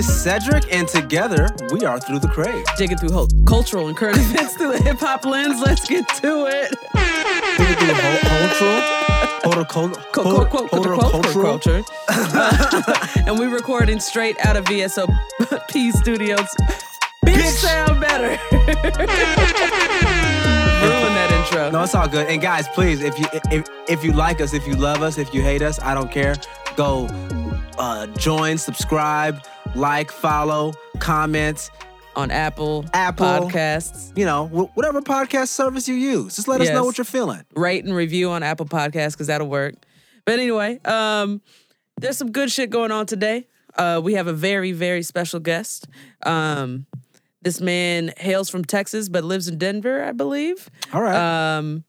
is Cedric, and together we are through the crave. Digging through ho- cultural and current events through the hip hop lens. Let's get to it. And we're recording straight out of VSOP Studios. Bitch, Bitch. sound better. Ruin that intro. No, it's all good. And guys, please, if you if, if you like us, if you love us, if you hate us, I don't care. Go uh, join, subscribe, like, follow, comment. On Apple, Apple. Podcasts. You know, whatever podcast service you use, just let us know what you're feeling. rate and review on Apple Podcasts because that'll work. But anyway, um, there's some good shit going on today. Uh, we have a very, very special guest. Um, this man hails from Texas but lives in Denver, I believe. All right. Um,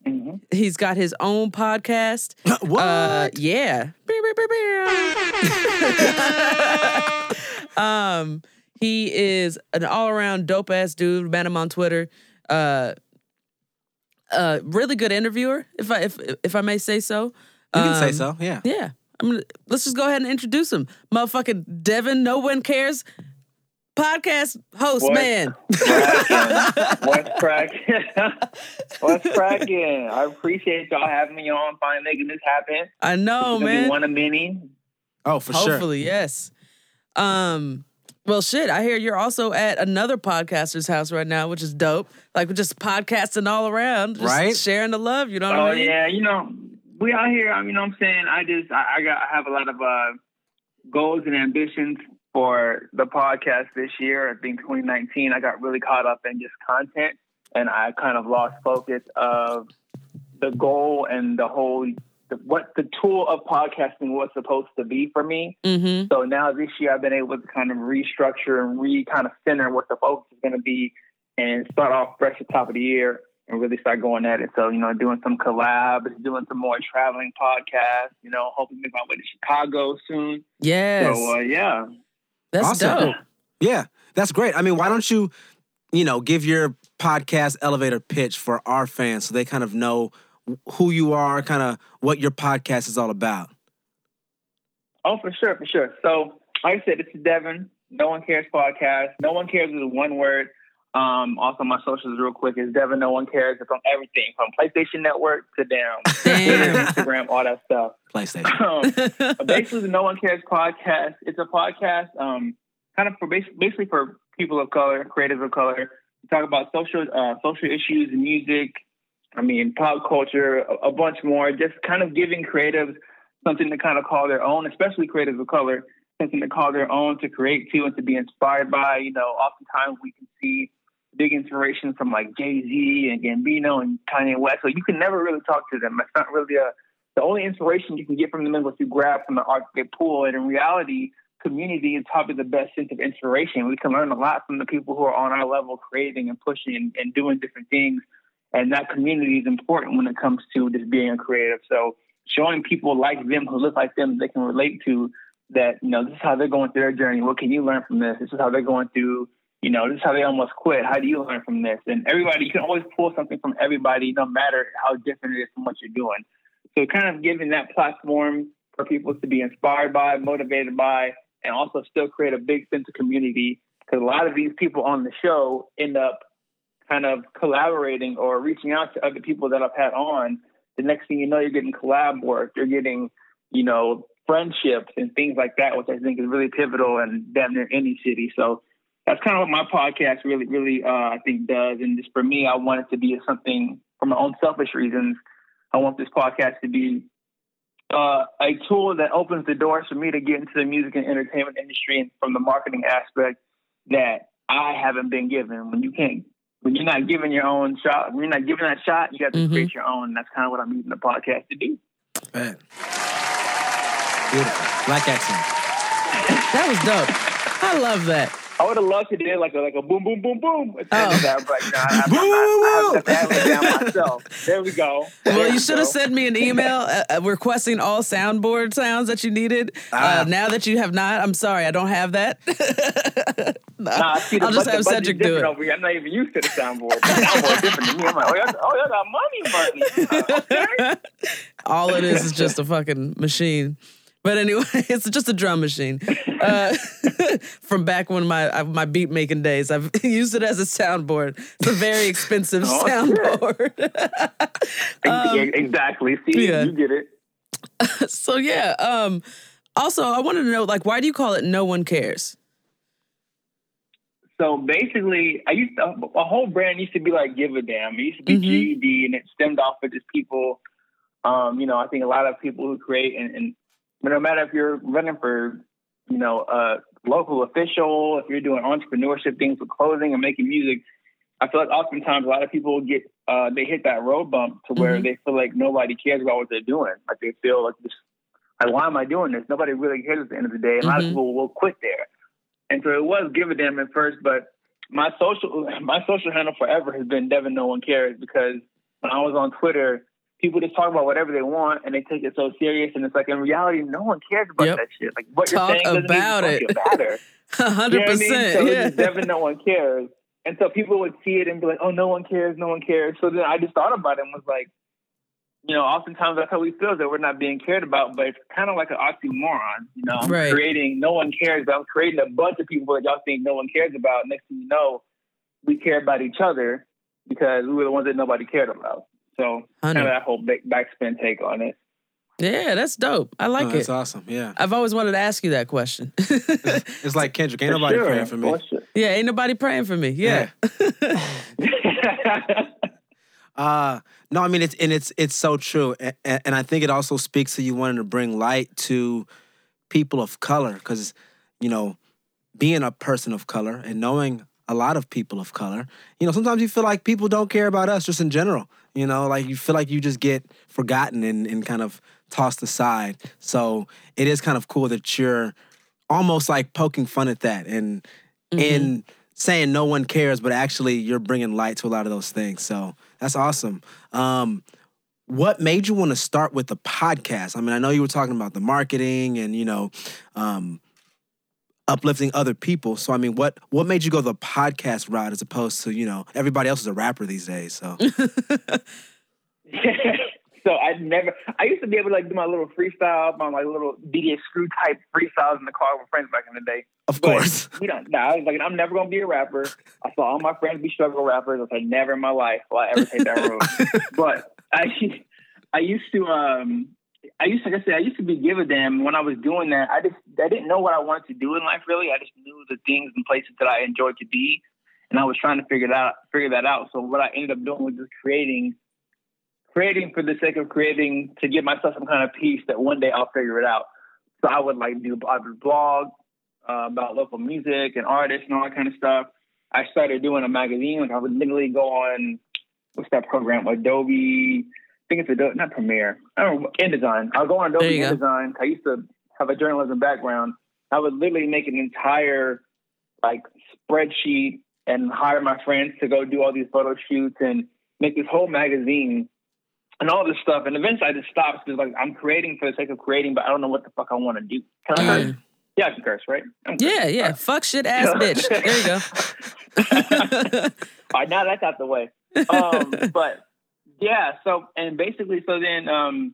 he's got his own podcast. what? Uh, yeah. um, he is an all around dope ass dude. Met him on Twitter. Uh, uh, really good interviewer, if I if if I may say so. you can say Um, so. Yeah. Yeah. I'm gonna, let's just go ahead and introduce him. Motherfucking Devin, no one cares. Podcast host, What? man. What's cracking? What's cracking? I appreciate y'all having me on, finally making this happen. I know, It's gonna be man. one of many. Oh, for sure. Hopefully, yes. Um, well, shit. I hear you're also at another podcaster's house right now, which is dope. Like we're just podcasting all around, just Right. sharing the love. You know what Oh I mean? yeah, you know, we out here. I mean, you know what I'm saying. I just, I, I got, I have a lot of uh, goals and ambitions for the podcast this year. I think 2019, I got really caught up in just content, and I kind of lost focus of the goal and the whole, the, what the tool of podcasting was supposed to be for me. Mm-hmm. So now this year I've been able to kind of restructure and re kind of center what the focus is going to be and start off fresh at the top of the year and really start going at it. So, you know, doing some collabs, doing some more traveling podcasts, you know, hoping to make my way to Chicago soon. Yes, So, uh, yeah. that's Awesome. dope. Yeah, that's great. I mean, why don't you, you know, give your podcast elevator pitch for our fans so they kind of know who you are, kind of what your podcast is all about. Oh, for sure, for sure. So, like I said, this is Devin. No one cares podcast. No one cares is one word. Um, also, my socials, real quick, is Devin. No one cares. It's on everything from PlayStation Network to down Damn. Instagram, all that stuff. PlayStation. Um, basically, the No One Cares podcast. It's a podcast, um, kind of for basically, basically for people of color, creators of color. We talk about social, uh, social issues, and music. I mean, pop culture, a, bunch more. Just kind of giving creatives something to kind of call their own, especially creatives of color, something to call their own, to create to, and to be inspired by. You know, oftentimes we can see big inspiration from like Jay Z and Gambino and Kanye West. So you can never really talk to them. It's not really a the only inspiration you can get from them is what you grab from the art they pull. And in reality, community is probably the best sense of inspiration. We can learn a lot from the people who are on our level, creating and pushing and, and doing different things. And that community is important when it comes to just being a creative. So showing people like them who look like them they can relate to that, you know, this is how they're going through their journey. What can you learn from this? This is how they're going through, you know, this is how they almost quit. How do you learn from this? And everybody, you can always pull something from everybody, no matter how different it is from what you're doing. So kind of giving that platform for people to be inspired by, motivated by, and also still create a big sense of community. Because a lot of these people on the show end up kind of collaborating or reaching out to other people that I've had on. The next thing you know, you're getting collab work, you're getting, you know, friendships and things like that, which I think is really pivotal and damn near any city. So that's kind of what my podcast really, really, uh, I think does. And just for me, I want it to be something for my own selfish reasons. I want this podcast to be uh, a tool that opens the doors for me to get into the music and entertainment industry and from the marketing aspect that I haven't been given. When you can't, when you're not giving your own shot, when you're not giving that shot, you got to Mhm. create your own. And that's kind of what I'm using the podcast to do. Man. Beautiful. Black accent. That was dope. I love that. I would have loved to do like a like a boom boom boom boom. At the end Oh. of that, but like, nah, I'm, I'm I have to have it down myself. There we go. There Well, we you should have sent me an email uh, uh, requesting all soundboard sounds that you needed. Ah. Uh, now that you have not, I'm sorry, I don't have that. Nah, see, I'll just have Cedric do it. Over here. I'm not even used to the soundboard. The soundboard different than me. I'm like, oh, y'all, oh, y'all got money, money. Okay. all it is is just a fucking machine. But anyway, it's just a drum machine. Uh, from back when my my beat making days, I've used it as a soundboard. It's a very expensive Oh, soundboard. Yeah, exactly. See, yeah. you get it. so yeah. Um, also, I wanted to know, like, why do you call it "No One Cares"? So basically, I used to, a whole brand used to be like Give a Damn. It used to be Mhm. GED, and it stemmed off of just people. Um, you know, I think a lot of people who create, and, and no matter if you're running for, you know, a local official, if you're doing entrepreneurship things with clothing or making music, I feel like oftentimes a lot of people get uh, they hit that road bump to where Mhm. they feel like nobody cares about what they're doing. Like they feel like this, like why am I doing this? Nobody really cares at the end of the day. And a lot of Mhm. people will quit there. And so it was give a damn at first, but my social my social handle forever has been Devin No One Cares because when I was on Twitter, people just talk about whatever they want and they take it so serious and it's like in reality no one cares about Yep. that shit. Like what Talk you're saying doesn't about even it. matter. A You know I mean? So it's Yeah. Devin No One Cares. And so people would see it and be like, Oh, no one cares, no one cares. So then I just thought about it and was like, you know, oftentimes that's how we feel that we're not being cared about, but it's kind of like an oxymoron. You know, I'm creating no one cares, but I'm creating a bunch of people that y'all think no one cares about. Next thing you know, we care about each other because we were the ones that nobody cared about. So kind of that whole back, backspin take on it. Yeah, that's dope. I like Oh, it. that's awesome. Yeah. I've always wanted to ask you that question. It's like Kendrick. Ain't For nobody sure. praying for me. For yeah, ain't nobody praying for me. Yeah. Uh no, I mean it's and it's it's so true, and, and I think it also speaks to you wanting to bring light to people of color, because you know, being a person of color and knowing a lot of people of color, you know, sometimes you feel like people don't care about us just in general. You know, like you feel like you just get forgotten and, and kind of tossed aside. So it is kind of cool that you're almost like poking fun at that and and saying no one cares, but actually you're bringing light to a lot of those things. So that's awesome. Um, what made you want to start with the podcast? I mean, I know you were talking about the marketing and you know, um, uplifting other people. So I mean, what what made you go the podcast route as opposed to you know everybody else is a rapper these days? So so I never. I used to be able to like do my little freestyle, my like little DJ Screw type freestyles in the car with friends back in the day. of But course, we don't. Nah, I was like, I'm never gonna be a rapper. I saw all my friends be struggle rappers. I said, never in my life will I ever take that road. but I, I used to. Um, I used to, like I said, I used to be give a damn. When I was doing that, I just, I didn't know what I wanted to do in life. Really, I just knew the things and places that I enjoyed to be, and I was trying to figure that out, figure that out. So what I ended up doing was just creating, creating for the sake of creating to give myself some kind of peace that one day I'll figure it out. So I would like do, I would blog uh, about local music and artists and all that kind of stuff. I started doing a magazine. Like I would literally go on, what's that program? Adobe. I think it's Adobe, not Premiere. I don't know, InDesign. I'll go on Adobe you go. InDesign. I used to have a journalism background. I would literally make an entire like spreadsheet and hire my friends to go do all these photo shoots and make this whole magazine and all this stuff. And eventually I just stopped because like I'm creating for the sake of creating, but I don't know what the fuck I want to do. Can I curse? Mm. Yeah, I can curse, right? I'm Yeah, yeah. Fuck shit ass bitch. There you go. All right, now that's out the way. Um, but yeah, so and basically, so then, um,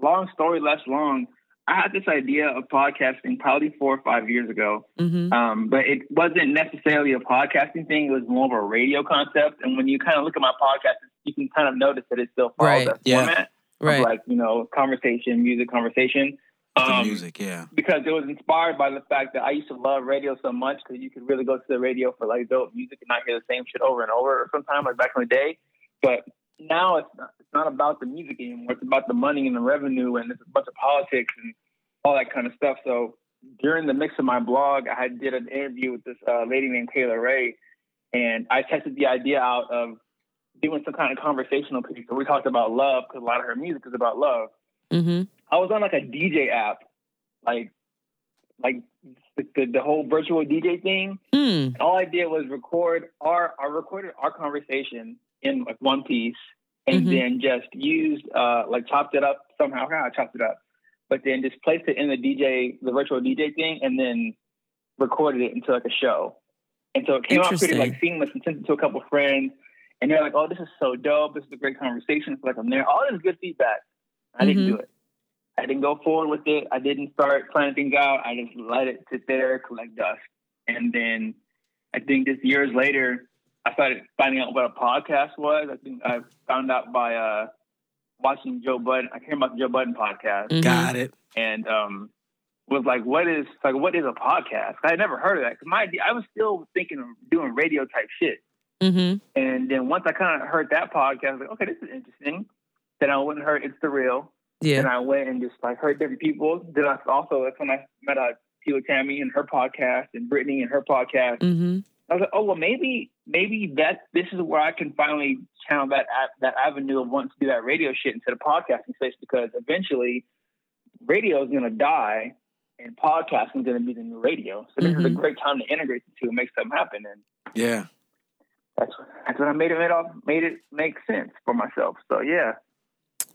long story less long. I had this idea of podcasting probably four or five years ago, hmm um, but it wasn't necessarily a podcasting thing. It was more of a radio concept. And when you kind of look at my podcast, you can kind of notice that it still follows Right. that Yeah. format Right. of like you know conversation, music, conversation. Um, music, yeah. because it was inspired by the fact that I used to love radio so much because you could really go to the radio for like dope music and not hear the same shit over and over or sometimes like back in the day. But now it's not, it's not about the music anymore. It's about the money and the revenue and it's a bunch of politics and all that kind of stuff. So during the mix of my blog, I did an interview with this uh, lady named Taylor Ray, and I tested the idea out of doing some kind of conversational piece. So we talked about love because a lot of her music is about love. hmm I was on like a DJ app, like like the, the, the whole virtual DJ thing. And all I did was record our I recorded our conversation in like one piece and Mhm. then just used uh like chopped it up somehow. I chopped it up. But then just placed it in the DJ, the virtual DJ thing, and then recorded it into like a show. And so it came out pretty like seamless and sent it to a couple friends. And they're like, oh, this is so dope. This is a great conversation. It's like I'm there. All this good feedback. I didn't Mhm. do it. I didn't go forward with it. I didn't start planning things out. I just let it sit there, collect dust. And then I think just years later, I started finding out what a podcast was. I think I found out by uh, watching Joe Budden. I came about the Joe Budden podcast Mhm. Got it. and um, was like, "What is like what is a podcast?" I had never heard of that. 'Cause my idea, I was still thinking of doing radio type shit. Mhm. And then once I kind of heard that podcast, I was like, "Okay, this is interesting." Then I went and heard "It's the Real," Yeah. and I went and just like heard different people. Then I also that's when I met uh, Tila Tammy and her podcast, and Brittany and her podcast. Mhm. I was like, "Oh well, maybe maybe that this is where I can finally channel that that avenue of wanting to do that radio shit instead of podcasting space because eventually radio is going to die and podcasting is going to be the new radio. So this is a Mhm. great time to integrate the two and make something happen. And Yeah. that's that's when I made it made, all, made it make sense for myself. So yeah,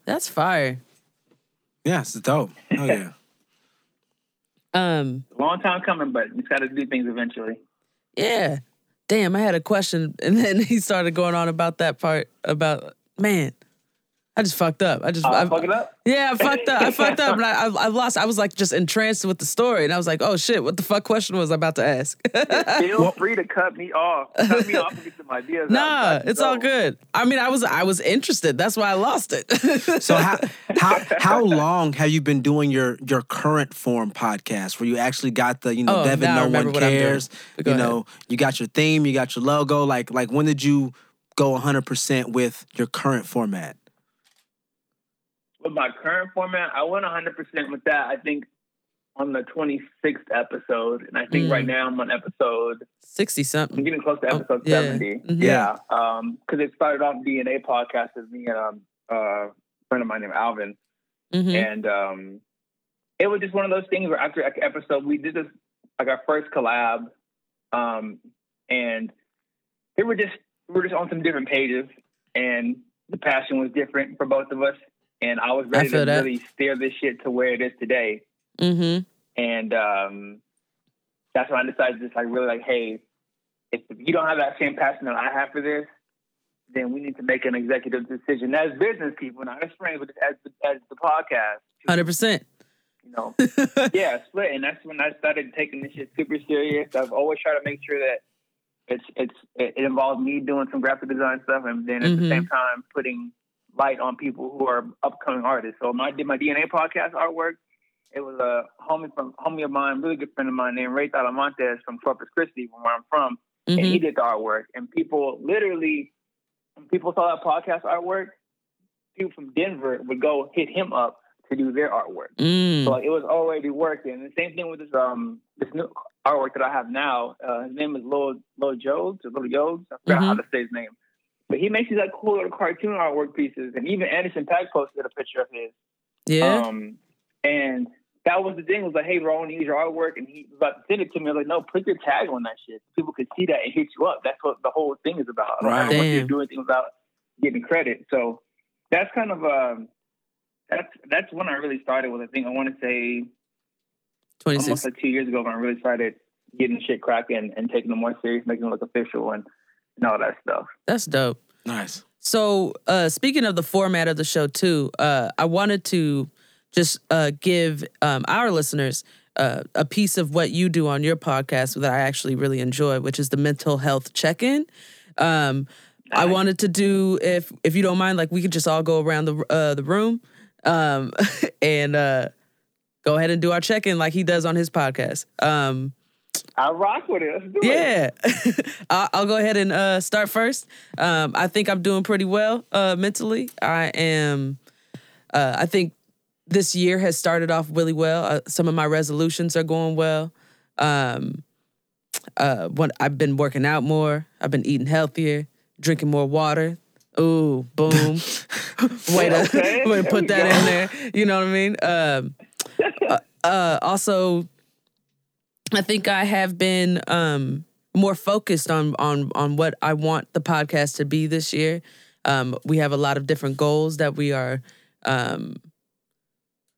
That's fire. Yeah, it's dope. Oh yeah. Um. long time coming, but you got to do things eventually. Yeah. Damn, I had a question, and then he started going on about that part about man. I just fucked up. I just Uh, I, fuck it up. yeah, I fucked up. I fucked up, and I, I I lost. I was like just entranced with the story, and I was like, oh shit, what the fuck question was I about to ask? Feel free to cut me off. Cut me off and get some ideas. nah, Got you, it's all good. I mean, I was I was interested. That's why I lost it. So how how how long have you been doing your your current form podcast where you actually got the you know Oh, Devin no one what I'm doing. cares you ahead. know you got your theme you got your logo like like when did you go 100 percent with your current format? With my current format, I went 100% with that. I think on the 26th episode, and I think Mm. right now I'm on episode. Sixty something. I'm getting close to Oh, episode yeah. 70. Mhm. Yeah, because it started off DNA podcast with me and um, uh, a friend of mine named Alvin, hmm and um, it was just one of those things where after like, episode we did this like our first collab, um, and they were just we were just on some different pages, and the passion was different for both of us, and I was ready to that. really steer this shit to where it is today, hmm and um, that's when I decided to just like really like, hey, if you don't have that same passion that I have for this, then we need to make an executive decision as business people, not as friends, but as as the podcast Hundred percent. you know, yeah, split. And that's when I started taking this shit super serious. I've always tried to make sure that it's it's it, involves me doing some graphic design stuff, and then at Mhm. the same time putting light on people who are upcoming artists. So I did my DNA podcast artwork, it was a homie from homie of mine, really good friend of mine named Ray Talamontes from Corpus Christi, from where I'm from, and hmm he did the artwork. And people literally, when people saw that podcast artwork, people from Denver would go hit him up to do their artwork. Mm. So like, it was already working. And the same thing with this um this new artwork that I have now. Uh, his name is Lil Lil Jodes or Lil Jodes. I forgot how to say his name. But he makes these like cool little cartoon artwork pieces. And even Anderson .Paak posted a picture of his. Yeah. Um and that was the thing, was like, hey bro, I want to use your artwork and he was about to send it to me. I was like, no, put your tag on that shit. People could see that and hit you up. That's what the whole thing is about. I don't Right. ever want you to Damn. do anything without getting credit. So that's kind of um that's that's when I really started with I think I want to say Twenty almost like two years ago when I really started getting shit cracking and taking it more serious, making it look official and, and all that stuff. That's dope. Nice. So, uh, speaking of the format of the show, too, uh, I wanted to just uh, give um, our listeners uh, a piece of what you do on your podcast that I actually really enjoy, which is the mental health check in. Um, I wanted to do, if if you don't mind, like we could just all go around the uh, the room um, and uh, go ahead and do our check in like he does on his podcast. Um, I rock with it. Let's do it. yeah, I'll, I'll go ahead and uh, start first. Um, I think I'm doing pretty well uh, mentally. I am. Uh, I think this year has started off really well. Uh, some of my resolutions are going well. Um, uh, what I've been working out more. I've been eating healthier, drinking more water. Ooh, boom! way to Okay, way to put that go. in there. You know what I mean? Um, uh, uh, also I think I have been um, more focused on on on what I want the podcast to be this year. Um, we have a lot of different goals that we are um,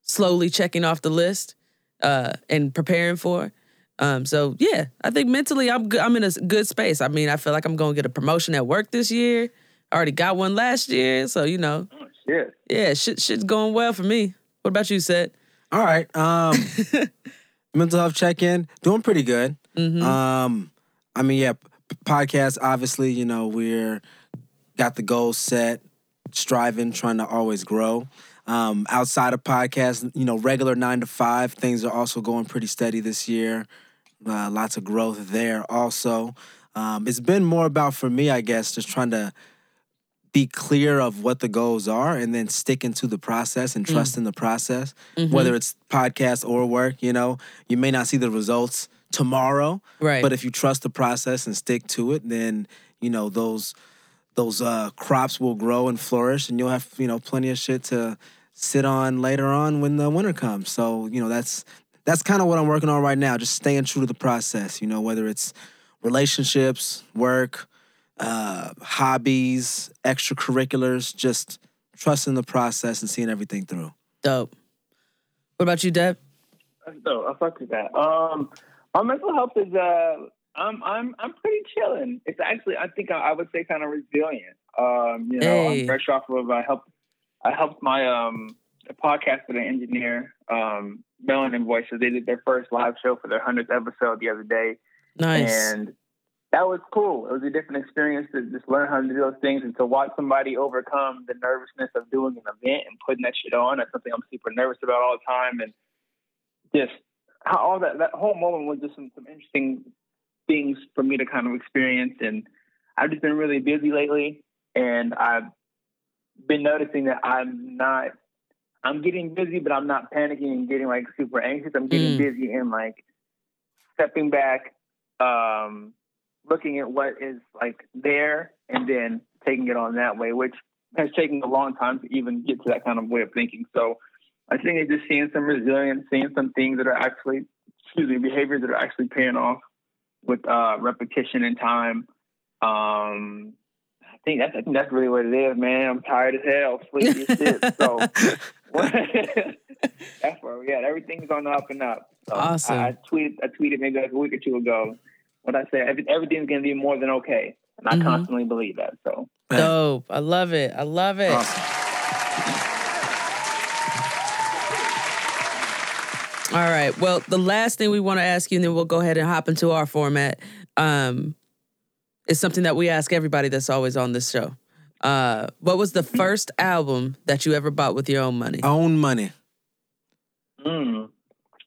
slowly checking off the list uh, and preparing for. Um, so yeah, I think mentally I'm good. I'm in a good space. I mean, I feel like I'm going to get a promotion at work this year. I already got one last year, so you know, Oh, shit. yeah, shit, shit's going well for me. What about you, Seth? All right. Um, mental health check in, doing pretty good. Mm-hmm. Um, I mean, yeah, p- podcast. Obviously, you know, we're got the goals set, striving, trying to always grow. Um, outside of podcast, you know, regular nine to five, things are also going pretty steady this year. Uh, lots of growth there. Also, um, it's been more about for me, I guess, just trying to be clear of what the goals are and then sticking to the process and trust in the process whether it's podcast or work you know? You may not see the results tomorrow Right. but if you trust the process and stick to it then you know those those uh, crops will grow and flourish and you'll have you know plenty of shit to sit on later on when the winter comes. So you know that's that's kind of what i'm working on right now just staying true to the process you know whether it's relationships work uh, hobbies, extracurriculars, just trusting the process and seeing everything through. Dope. What about you, Deb? That's dope. I fuck with that. Um, my mental health is uh, I'm I'm I'm pretty chilling. It's actually I think I, I would say kind of resilient. Um, you know, Hey. I'm fresh off of I helped I helped my um podcast with an engineer, um, Melanin Voices. They did their first live show for their hundredth episode the other day. Nice. And that was cool. It was a different experience to just learn how to do those things and to watch somebody overcome the nervousness of doing an event and putting that shit on. That's something I'm super nervous about all the time. And just how all that, that whole moment was just some, some interesting things for me to kind of experience. And I've just been really busy lately. And I've been noticing that I'm not, I'm getting busy, but I'm not panicking and getting like super anxious. I'm getting Mm. busy and like stepping back, um, looking at what is like there and then taking it on that way, which has taken a long time to even get to that kind of way of thinking. So I think it's just seeing some resilience, seeing some things that are actually, excuse me, behaviors that are actually paying off with uh, repetition and time. Um, I think that's I think that's really what it is, man. I'm tired as hell, sleepy as shit. So that's where we at. Everything's on the up and up. So Awesome. I, I tweeted I tweeted maybe like a week or two ago what I said. Every, everything's gonna be more than okay, and I Mhm. constantly believe that. So Dope. I love it. I love it. Awesome. All right. Well, the last thing we want to ask you, and then we'll go ahead and hop into our format, um, is something that we ask everybody that's always on this show. Uh, what was the first album that you ever bought with your own money? Own money, mm,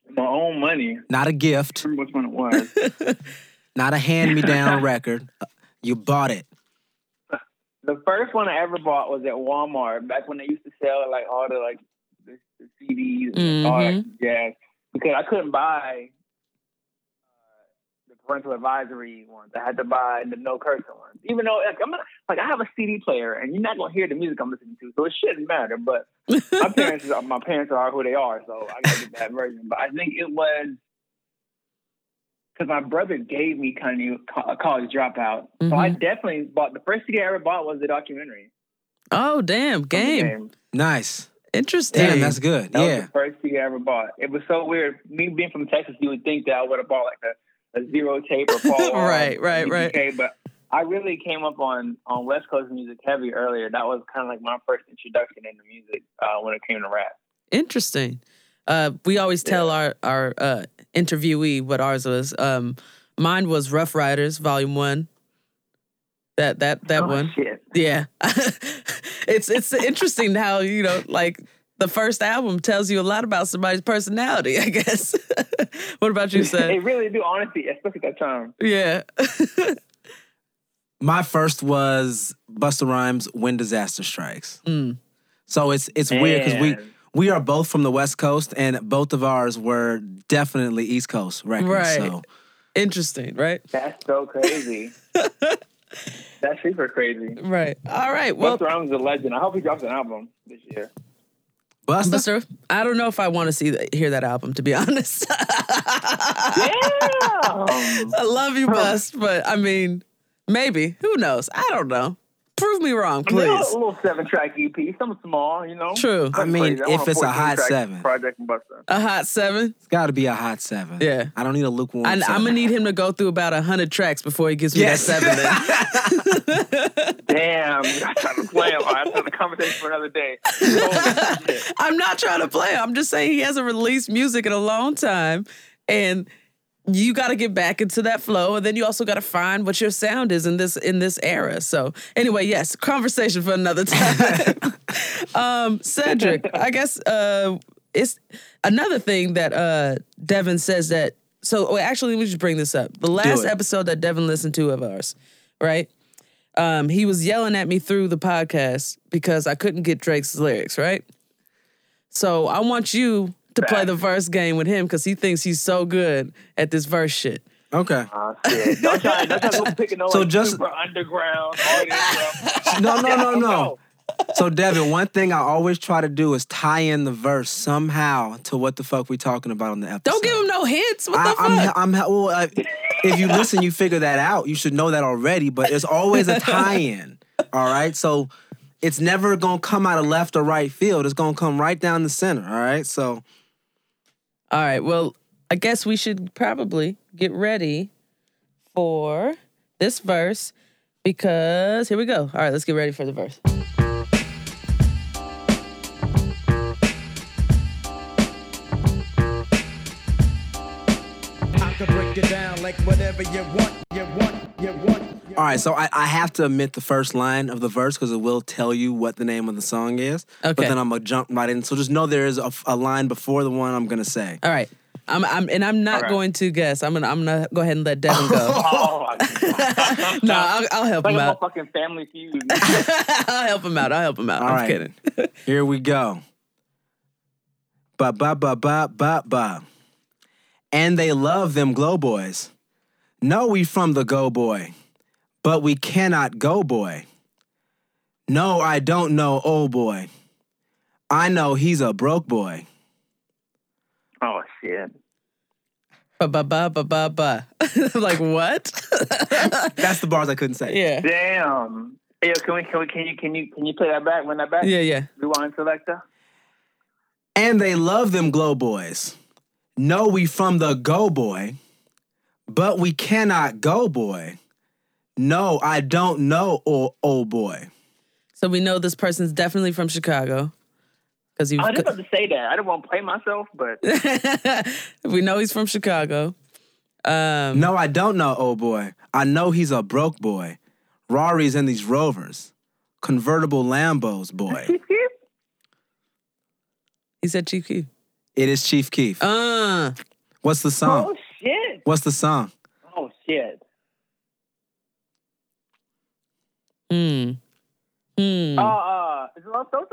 my own money. not a gift, I remember which one it was. not a hand me down record. Uh, You bought it. the first one I ever bought was at Walmart back when they used to sell like all the like the, the CDs and all that jazz because I couldn't buy uh, the parental advisory ones. I had to buy the no cursing ones. Even though like, I'm not, like I have a CD player and you're not gonna hear the music I'm listening to, so it shouldn't matter. But my parents, is- my parents are who they are, so I gotta get that version. But I think it was because my brother gave me kind of a college dropout, so I definitely bought the first CD I ever bought was the documentary. Oh, damn. from the Game. Nice. Interesting. Damn, that's good. That was Yeah. the first CD I ever bought. It was so weird. Me being from Texas, you would think that I would have bought like a, a Z-Ro tape or Paul Right, right, or right. BTK, But I really came up on on West Coast music heavy earlier. That was kind of like my first introduction into music uh, when it came to rap. Interesting. Uh, we always tell our our uh, interviewee what ours was. Um, mine was Ruff Ryders, Volume One. That that that oh, one. Shit. Yeah. it's it's interesting how, you know, like the first album tells you a lot about somebody's personality, I guess. what about you, They Seth? really do, honestly, especially at that time. yeah. My first was Busta Rhymes When Disaster Strikes. Mm. So it's it's weird because we Man. We are both from the West Coast and both of ours were definitely East Coast records. Right. So Interesting, right? That's so crazy. That's super crazy. Right. All right. Well, Busta Rhymes is a legend. I hope he drops an album this year. Busta. Buster, I don't know if I want to see that, hear that album. To be honest, Damn. I love you, Bust, but I mean, maybe. Who knows? I don't know. Prove me wrong, I mean, a little seven track EP, something small, you know. True. I mean, Crazy. want if it's a 14 hot seven. project from Busta. A hot seven. It's got to be a hot seven. Yeah. I don't need a lukewarm. I, I'm gonna need him to go through about a hundred tracks before he gives me Yes. that seven. Then. Damn, I'm trying to play him. That's another conversation for another day. I'm not trying to play. I'm just saying he hasn't released music in a long time, and you got to get back into that flow, and then you also got to find what your sound is in this in this era. So anyway, yes, conversation for another time. um, Cedric, I guess uh, it's another thing that uh, Devin says that. So oh, actually, let me just bring this up. The last episode that Devin listened to of ours, right? Um, he was yelling at me through the podcast because I couldn't get Drake's lyrics, right? So I want you to play the verse game with him because he thinks he's so good at this verse shit. Okay. Shit. Don't try, don't try picking no So like, just- super underground artist. No, no, no, no. So Devin, one thing I always try to do is tie in the verse somehow to what the fuck we talking about on the episode. Don't give him no hints. What the fuck? I'm, I'm, well, uh, if you listen, you figure that out. You should know that already. But it's always a tie-in. All right, so it's never gonna come out of left or right field. It's gonna come right down the center. All right, so All right. Well, I guess we should probably get ready for this verse because here we go. All right, let's get ready for the verse. I could break it down like whatever you want, you want, all right, so I, I have to admit the first line of the verse because it will tell you what the name of the song is. Okay. But then I'm gonna jump right in. So just know there is a, a line before the one I'm gonna say. All right. I'm, I'm and I'm not All right. going to guess. I'm gonna I'm gonna go ahead and let Devin go. Oh, my God. no, I'll, I'll help like him a out. motherfucking family feud. I'll help him out. I'll help him out. All I'm right. kidding. Here we go. Ba ba ba ba ba ba. And they love them glow boys. No, we from the go boy, but we cannot go boy. No, I don't know old boy. I know he's a broke boy. oh, shit. Ba ba ba ba ba ba. Like what? That's the bars I couldn't say. yeah. Damn. Hey, yo, can we, can we, can you, can you, can you play that back? Run that back? Yeah, yeah. Rewind selector. And they love them glow boys. No, we from the go boy, but we cannot go boy. No, I don't know old, old boy. So we know this person's definitely from Chicago. Because he I was didn't have to say that. I didn't want to play myself, but we know he's from Chicago. Um No, I don't know, oh boy. I know he's a broke boy. Rari's in these Rovers. Convertible Lambos, boy. he said Chief Keef. It is Chief Keef. Uh What's the song? oh shit. What's the song? Oh shit. hmm. Hmm. Uh, uh, is it Love Sosa?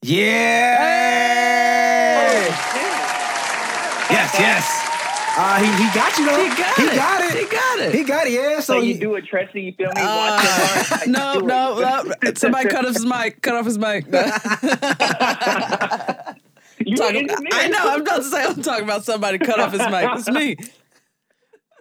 Yeah! Yes, yes. Uh, he, he got you though. He got he it. got it. He got it. He got it. Yeah. So So you you- do it, Tressie, you feel me? Uh, Watch it. no, no, no. Somebody cut off his mic. Cut off his mic. You Talk- I know. I'm about to say I'm talking about somebody cut off his mic. It's me.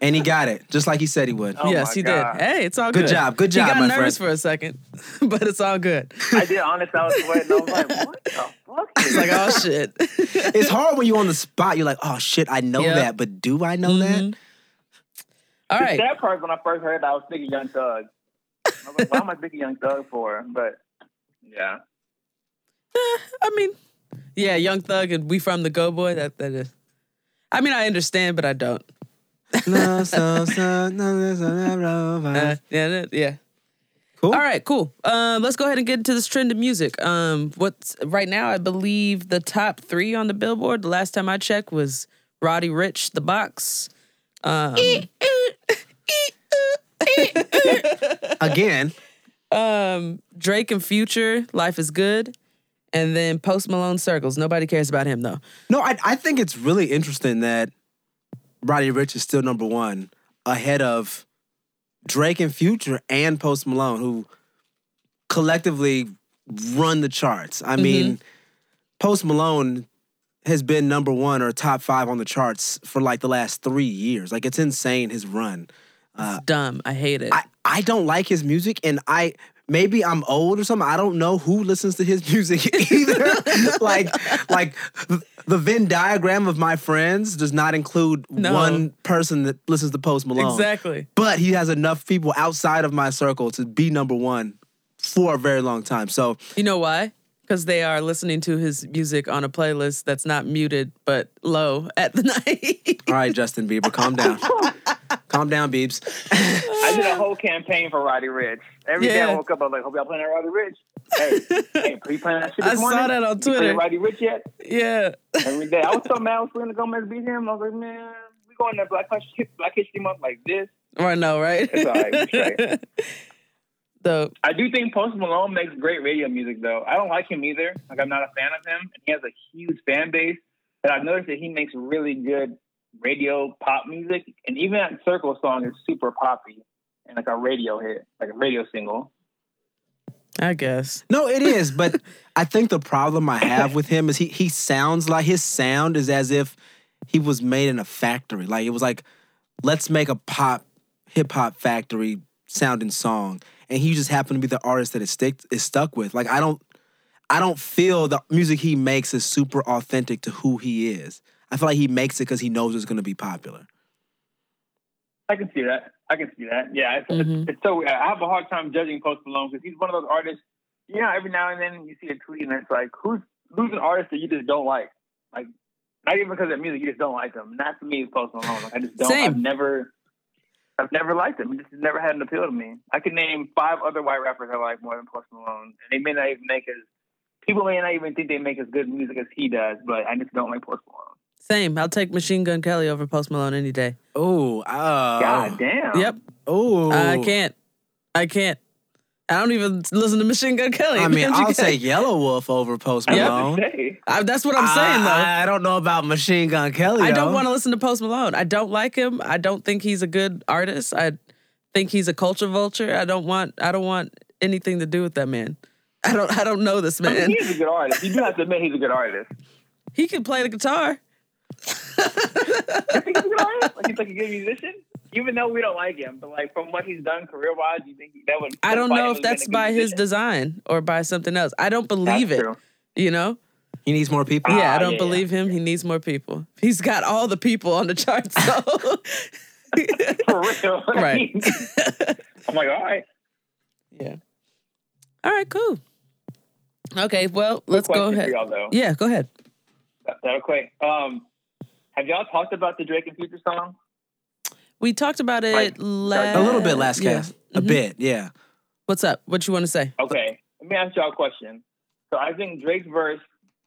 And he got it, just like he said he would. Oh yes, he God. did. Hey, it's all good. Good job. Good job, He got my nervous friend. for a second, but it's all good. I did honest. I was sweating. I was like, what the fuck? It's like, oh shit. It's hard when you're on the spot. You're like, oh shit, I know Yeah. that, but do I know that? Mm-hmm. all that? right. sad part when I first heard that, I was thinking Young Thug. I was like, what am I thinking Young Thug for? But yeah. Eh, I mean, yeah, Young Thug and We From the Go Boy. That that is. I mean, I understand, but I don't. Uh, yeah, yeah. Cool. All right, cool. Um, let's go ahead and get into this trend of music. Um, what's right now? I believe the top three on the Billboard. The last time I checked was Roddy Ricch, The Box. Um, Again, um, Drake and Future, Life is Good, and then Post Malone, Circles. Nobody cares about him though. no, I, I think it's really interesting that Roddy Ricch is still number one ahead of Drake and Future and Post Malone, who collectively run the charts. I mm-hmm. mean, Post Malone has been number one or top five on the charts for like the last three years. Like it's insane his run. It's uh, dumb. I hate it. I, I don't like his music and I maybe I'm old or something. I don't know who listens to his music either. like like the Venn diagram of my friends does not include No. one person that listens to Post Malone. exactly. But he has enough people outside of my circle to be number one for a very long time. So You know why? Because they are listening to his music on a playlist that's not muted but low at the night. all right, Justin Bieber, calm down. Calm down, Biebs. I did a whole campaign for Roddy Ricch. Every day Yeah. I woke up, I was like, hope y'all playing that Roddy Ricch. Hey, hey, are you playing that shit this I saw morning? that on You Twitter. Roddy Ricch yet? yeah. Every day. I was so mad when Selena Gomez beat him. I was like, man, we going to Black History, Black History Month like this. I know, right? It's all right, it's all right. the I do think Post Malone makes great radio music, though. I don't like him either. Like, I'm not a fan of him. And he has a huge fan base. But I've noticed that he makes really good radio pop music. And even that Circle song is super poppy and like a radio hit, like a radio single. I guess. No, it is, but I think the problem I have with him is he he sounds like his sound is as if he was made in a factory. Like it was like, let's make a pop hip hop factory sounding song, and he just happened to be the artist that it stick is stuck with. Like I don't, I don't feel the music he makes is super authentic to who he is. I feel like he makes it because he knows it's gonna be popular. I can see that. I can see that. Yeah, it's, Mhm. it's, it's so. I have a hard time judging Post Malone because he's one of those artists. You know, every now and then you see a tweet and it's like, who's who's an artist that you just don't like? Like, not even because of music, you just don't like them. Not for me, it's Post Malone. Like, I just don't. Same. I've never, I've never liked him. It just never had an appeal to me. I could name five other white rappers I like more than Post Malone, and they may not even make as people may not even think they make as good music as he does. But I just don't like Post Malone. Same. I'll take Machine Gun Kelly over Post Malone any day. Oh, God oh, damn. Yep. oh! I can't. I can't. I don't even listen to Machine Gun Kelly. I mean, MGK. I'll take Yelawolf over Post Malone. about. I, that's what I'm saying, though. I, I don't know about Machine Gun Kelly. I don't want to listen to Post Malone. I don't like him. I don't think he's a good artist. I think he's a culture vulture. I don't want. I don't want anything to do with that man. I don't. I don't know this I mean, man. he's a good artist. You do have to admit he's a good artist. He can play the guitar. You think he's good artist? Like he's like a good musician? Even though we don't like him, but like from what he's done career wise, you think that would? I don't know if that's by his musician? design or by something else. I don't believe That's it. true. You know? He needs more people. Yeah, I Ah, don't yeah, believe him. He needs more people. He's got all the people on the charts. So For real. Right. I'm like, all right. yeah. All right, cool. Okay, well, let's go ahead. For y'all, though. Yeah, go ahead. That, that'll quick. Um, have y'all talked about the Drake and Future song? We talked about it Like, last A little bit last yeah. cast. A Mhm. bit, yeah. What's up? What you want to say? Okay. Let me ask y'all a question. So I think Drake's verse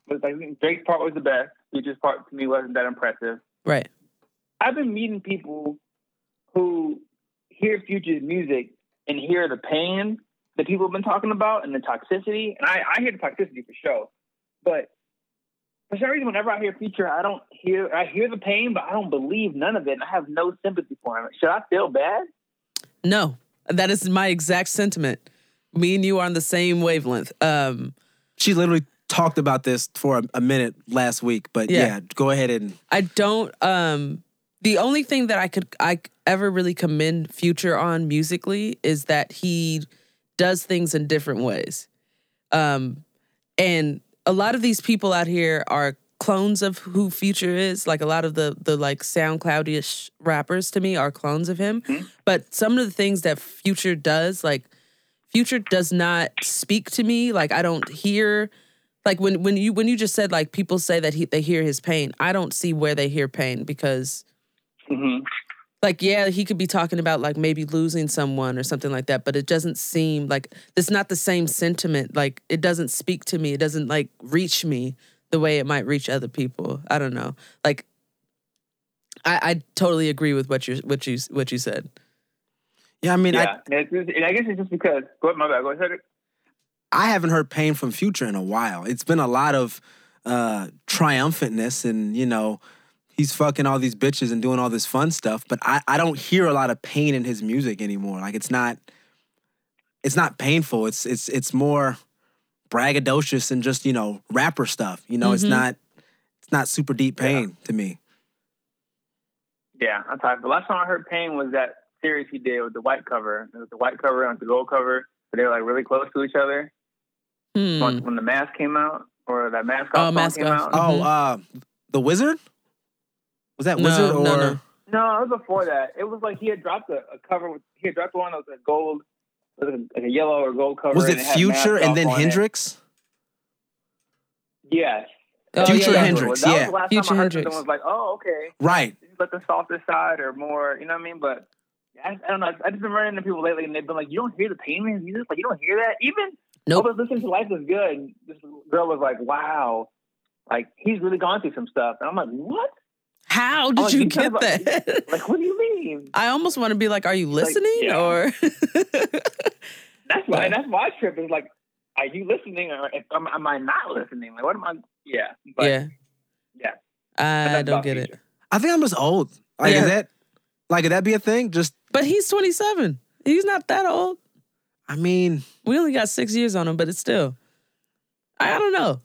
was I think Drake's part was the best. Future's part to me wasn't that impressive. Right. I've been meeting people who hear Future's music and hear the pain that people have been talking about and the toxicity. And I, I hear the toxicity for sure. But for some reason, whenever I hear Future, I don't hear, I hear the pain, but I don't believe none of it. And I have no sympathy for him. Should I feel bad? No, that is my exact sentiment. Me and you are on the same wavelength. Um, She literally talked about this for a, a minute last week, but Yeah. yeah. go ahead and I don't. Um, the only thing that I could I ever really commend Future on musically is that he does things in different ways. Um, and a lot of these people out here are clones of who Future is. Like a lot of the the like SoundCloud-ish rappers to me are clones of him. But some of the things that Future does, like Future does not speak to me. Like I don't hear like when when you when you just said like people say that he they hear his pain. I don't see where they hear pain because Mm-hmm. Like yeah, he could be talking about like maybe losing someone or something like that, but it doesn't seem like it's not the same sentiment. Like it doesn't speak to me. It doesn't like reach me the way it might reach other people. I don't know. Like I, I totally agree with what you what you what you said. yeah, I mean, Yeah. And just- and I guess it's just because, go ahead, my bad, go ahead. I I haven't heard pain from Future in a while. It's been a lot of uh triumphantness and you know he's fucking all these bitches and doing all this fun stuff, but I I don't hear a lot of pain in his music anymore. Like it's not it's not painful. It's it's it's more braggadocious and just you know rapper stuff. You know, it's Mhm. not it's not super deep pain to me. Yeah, I'm tired. The last time I heard Pain was that series he did with the white cover. It was the white cover and the gold cover, but they were like really close to each other. Hmm. When, when the mask came out, or that mask Oh, off song Mask came Off. out. Oh, Mhm. uh, the wizard was that No, wizard or no, no. No, it was before that. It was like he had dropped a, a cover with he had dropped one that was a gold, like a, yellow or gold cover. was and it Future and then on it. Hendrix? Yes. Oh, Future yeah, yeah. Hendrix, That yeah. was the last Future time I heard Hendrix. something was like, oh, okay. Right. This is like the softer side or more, you know what I mean? But I, I don't know. I've just been running into people lately, and they've been like, "You don't hear the pain in his music? Like you don't hear that?" Even Nope. I was listening to Life is Good. And this girl was like, "Wow, like he's really gone through some stuff," and I'm like, "What? How did Oh, you you get about- that? Like, what do you mean?" I almost want to be like, are you listening? yeah. Or That's why. That's my trip. Is like, are you listening or am, am I not listening? Like, what am I? Yeah, but yeah, yeah. I that's don't about get it. I think I'm just old. Like Yeah. is that like could that be a thing? Just But he's 27. He's not that old. I mean, We only got six years on him, but it's still. I don't know.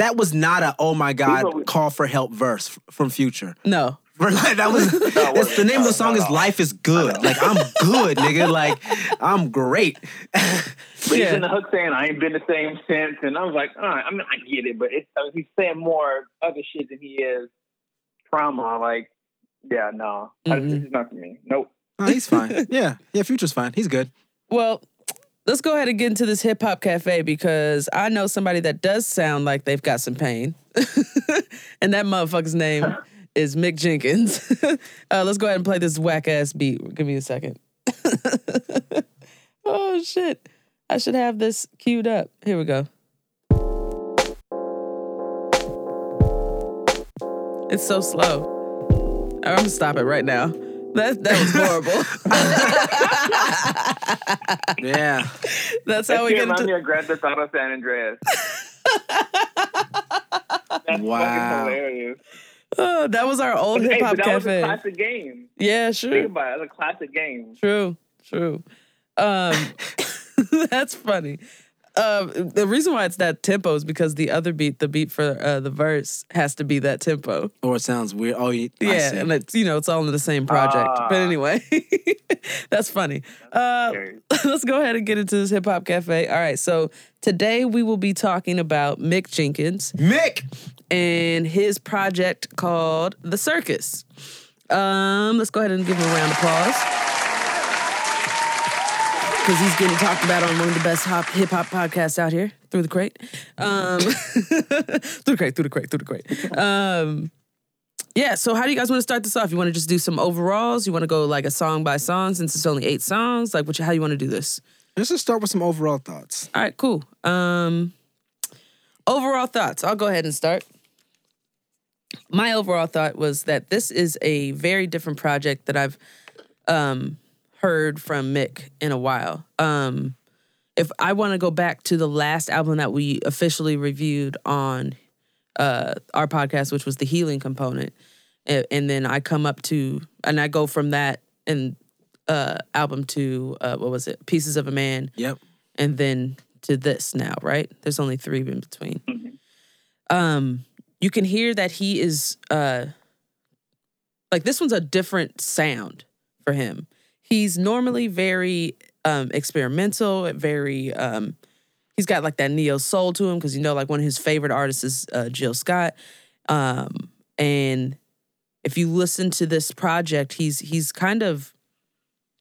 That was not a oh my god People- call for help verse from Future. No. Like, that was it it's, the name of the song No, is no. Life is Good. Like I'm good, nigga. Like I'm great. But he's Yeah. in the hook saying, "I ain't been the same since," and I was like, "All right, I mean, I get it, but it's I mean, he's saying more other shit than he is trauma." Like, yeah, no, I- Mhm. this is not for me. Nope. Oh, he's fine. Yeah, yeah. Future's fine. He's good. Well, let's go ahead and get into this hip hop cafe because I know somebody that does sound like they've got some pain. and that motherfucker's name is Mick Jenkins. uh, let's go ahead and play this whack ass beat. Give me a second. oh, shit. I should have this queued up. Here we go. It's so slow. I'm gonna stop it right now. That that was horrible. Yeah. That's That how we shit get reminds into. me of Grand Theft Auto San Andreas. That's Wow. hilarious. Oh, that was our old Hey, hip hop but that was a cafe. classic game. Yeah, Think sure, about it, it's a classic game. true, true. Um, that's funny. Um, the reason why it's that tempo is because the other beat, the beat for uh, the verse, has to be that tempo. Or it sounds weird. Oh, you, I Yeah, see. and it's you know it's all in the same project. but Ah. anyway, that's funny. Uh, let's go ahead and get into this hip hop cafe. All right, so today we will be talking about Mick Jenkins Mick. and his project called The Circus. Um, let's go ahead and give him a round of applause. Because he's getting talked about on one of the best hop, hip hop podcasts out here, Through the Crate. Um, through the Crate, Through the Crate, Through the Crate. Um, yeah, so how do you guys want to start this off? You want to just do some overalls? You want to go like a song by song since it's only eight songs? Like, what, you- how you want to do this? Let's just start with some overall thoughts. All right, cool. Um, overall thoughts. I'll go ahead and start. My overall thought was that this is a very different project that I've um, heard from Mick in a while. Um, if I want to go back to the last album that we officially reviewed on uh, our podcast, which was the healing component, a- and then I come up to and I go from that and uh, album to uh, what was it? Pieces of a Man Yep. and then to this now, right? There's only three in between. Um, you can hear that he is uh like this one's a different sound for him. He's normally very um experimental, very um he's got like that neo soul to him because you know like one of his favorite artists is uh, Jill Scott. Um and if you listen to this project, he's he's kind of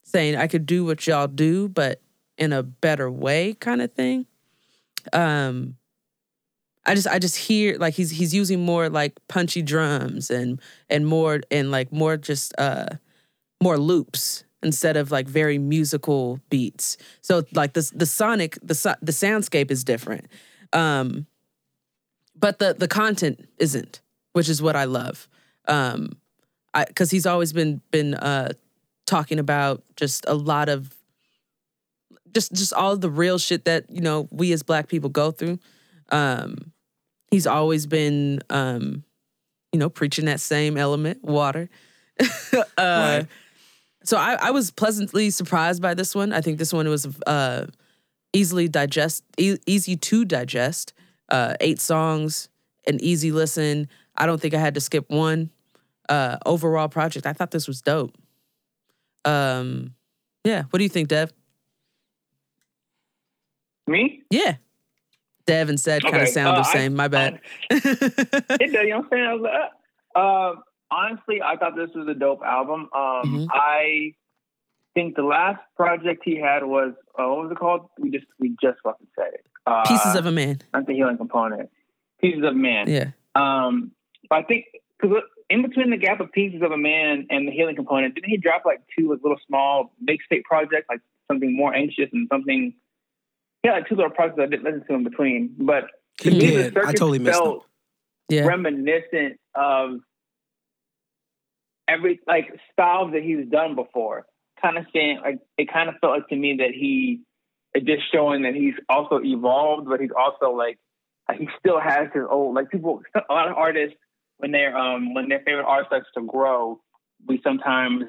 saying I could do what y'all do, but in a better way kind of thing. Um I just I just hear like he's he's using more like punchy drums and and more and like more just uh more loops instead of like very musical beats. So like the the sonic the the soundscape is different. Um but the the content isn't, which is what I love. Um I cuz he's always been been uh talking about just a lot of just just all the real shit that you know we as black people go through um he's always been um you know preaching that same element water uh Right. So I, I was pleasantly surprised by this one i think this one was uh easily digest, e- easy to digest. Uh, eight songs, an easy listen. I don't think I had to skip one. Uh, overall project, I thought this was dope. Um, yeah. What do you think, Dev? Me? Yeah. Dev and said kind of sound uh, the I- same. My bad. It does, you know what I'm saying? I was like, uh, uh, honestly, I thought this was a dope album. Um, Mhm. I think the last project he had was uh, what was it called? We just we just fucking said it. Uh, Pieces of a man. not the healing component. Pieces of Man. Yeah. Um, but I think because in between the gap of Pieces of a Man and the healing component, didn't he drop like two like, little small mixtape projects, like something more anxious and something? Yeah, like two little projects I didn't listen to in between. But He to me, the did. I totally felt Yeah. reminiscent of every like styles that he's done before. Kind of saying like it kind of felt like to me that he it just showing that he's also evolved, but he's also like he still has his old like people. A lot of artists when they're um when their favorite artist starts to grow, we sometimes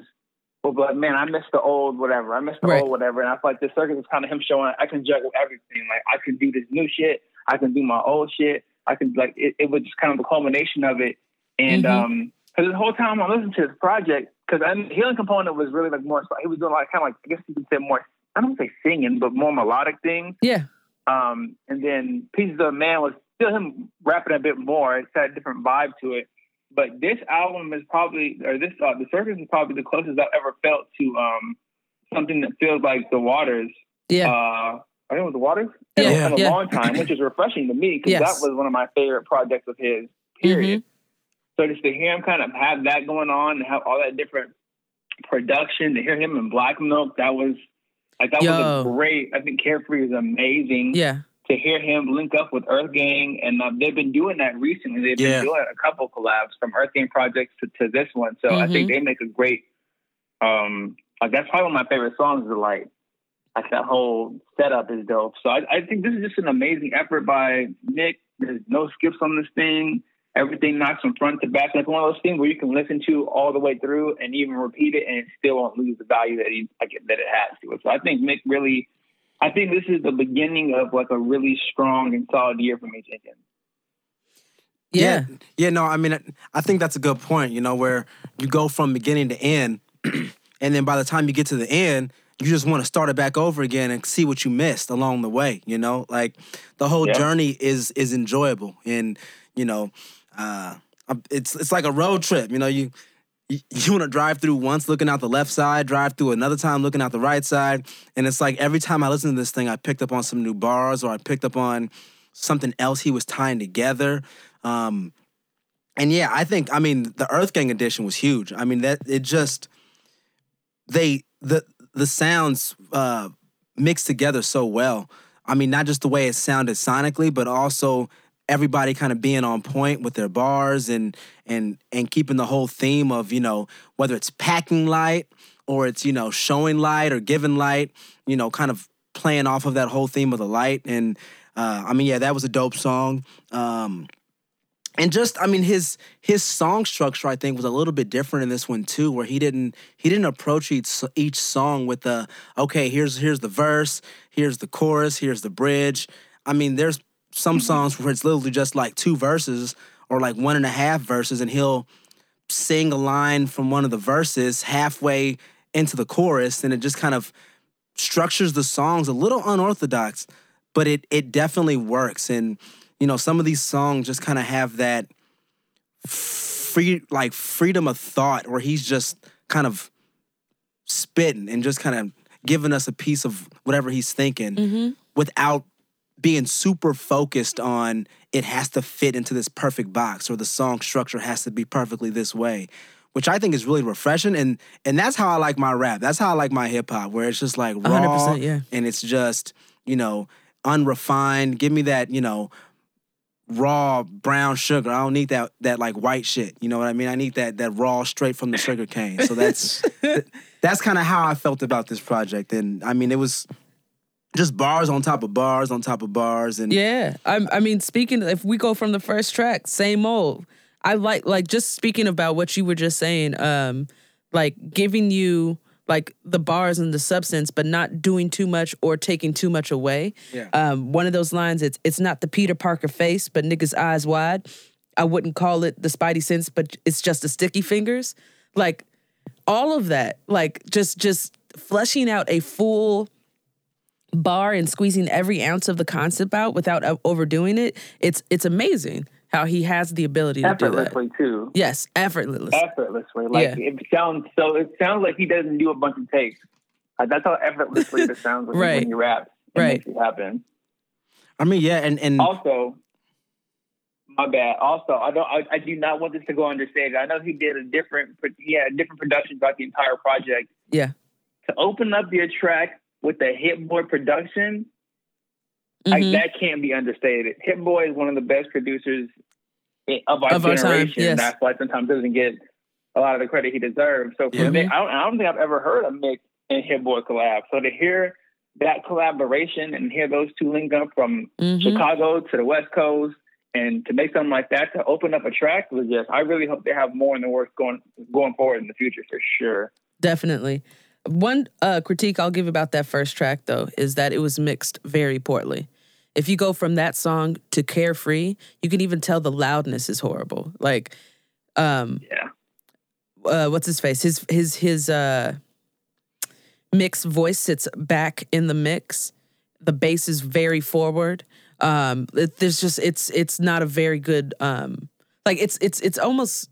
will be like, man, I miss the old whatever, I miss the Right. old whatever, and I feel like this circus is kind of him showing I can juggle everything. Like I can do this new shit, I can do my old shit, I can like it, it was just kind of the culmination of it. And Mhm. um, because the whole time I listened to this project, because the healing component was really like more. He was doing like kind of like I guess you could say more. I don't say singing, but more melodic things. Yeah. Um, and then Pieces of a Man was still him rapping a bit more. It had a different vibe to it. But this album is probably, or this, uh, the circus is probably the closest I've ever felt to um, something that feels like the Waters. Yeah. Uh, I think it was the Waters Yeah, in, a- a yeah. long time, which is refreshing to me because Yes. that was one of my favorite projects of his. Period. So just to hear him kind of have that going on and have all that different production, to hear him in Black Milk, that was like that was a great. I think Carefree is amazing. yeah. To hear him link up with Earth Gang, and uh, they've been doing that recently. They've Yeah. been doing a couple collabs from Earth Gang projects to, to this one. So I think Mhm. they make a great. Um, like that's probably one of my favorite songs. Is like like that whole setup is dope. So I, I think this is just an amazing effort by Mick. There's no skips on this thing. Everything knocks from front to back. Like one of those things where you can listen to all the way through and even repeat it, and it still won't lose the value that he like, that it has to it. So I think Mick really, I think this is the beginning of like a really strong and solid year for me, Jenkins. Yeah. Yeah, no, I mean, I- I think that's a good point, you know, where you go from beginning to end, and then by the time you get to the end, you just want to start it back over again and see what you missed along the way, you know? Like the whole Yeah. journey is is enjoyable and, you know, uh it's it's like a road trip, you know, you you, you want to drive through once looking out the left side, drive through another time looking out the right side, and it's like every time I listen to this thing, I picked up on some new bars or I picked up on something else he was tying together. Um, and yeah, I think I mean the Earth Gang edition was huge. I mean that it just they the the sounds uh mixed together so well. I mean not just the way it sounded sonically, but also everybody kind of being on point with their bars and and and keeping the whole theme of, you know, whether it's packing light or it's, you know, showing light or giving light, you know, kind of playing off of that whole theme of the light and uh, I mean, yeah, that was a dope song. Um, and just i mean his his song structure i think was a little bit different in this one too where he didn't he didn't approach each each song with the okay here's here's the verse here's the chorus here's the bridge i mean there's some songs where it's literally just like two verses or like one and a half verses and he'll sing a line from one of the verses halfway into the chorus and it just kind of structures the songs a little unorthodox but it it definitely works and you know some of these songs just kind of have that free like freedom of thought where he's just kind of spitting and just kind of giving us a piece of whatever he's thinking Mm-hmm. without being super focused on it has to fit into this perfect box or the song structure has to be perfectly this way which I think is really refreshing and and that's how I like my rap that's how I like my hip hop where it's just like raw 100%, yeah. and it's just you know unrefined give me that you know raw brown sugar. I don't need that that like white shit. You know what I mean? I need that that raw straight from the sugar cane. So that's that's kind of how I felt about this project. And I mean, it was just bars on top of bars on top of bars. And Yeah, I, I mean, speaking if we go from the first track, same old. I like like just speaking about what you were just saying, um, like giving you like the bars and the substance, but not doing too much or taking too much away. Yeah. Um, one of those lines, it's it's not the Peter Parker face, but niggas eyes wide. I wouldn't call it the Spidey sense, but it's just the sticky fingers. Like all of that, like just just fleshing out a full bar and squeezing every ounce of the concept out without uh, overdoing it. It's it's amazing how he has the ability to do that. effortlessly too. Yes, effortlessly. Effortlessly, like Yeah. it sounds so. It sounds like he doesn't do a bunch of takes. Like, that's how effortlessly it sounds like Right. when you rap. It Right. makes it happen. I mean, yeah, and and Also, my bad. Also, I don't. I, I do not want this to go understated. I know he did a different. He had different production throughout the entire project. Yeah. To open up your track with the Hit Boy production, like Mhm. that can't be understated. Hit Boy is one of the best producers of our Of our generation. yes. That's why sometimes doesn't get a lot of the credit he deserves. So for Yeah. me, I don't, I don't think I've ever heard a Mick and Hit Boy collab. So to hear that collaboration and hear those two link up from Mhm. Chicago to the West Coast and to make something like that to open up a track was just I really hope they have more in the works going going forward in the future for sure. Definitely. One uh, critique I'll give about that first track, though, is that it was mixed very poorly. If you go from that song to Carefree, you can even tell the loudness is horrible. Like, um, Yeah. uh, what's his face? His his his uh, mixed voice sits back in the mix. The bass is very forward. Um, it, there's just it's it's not a very good um, like it's it's it's almost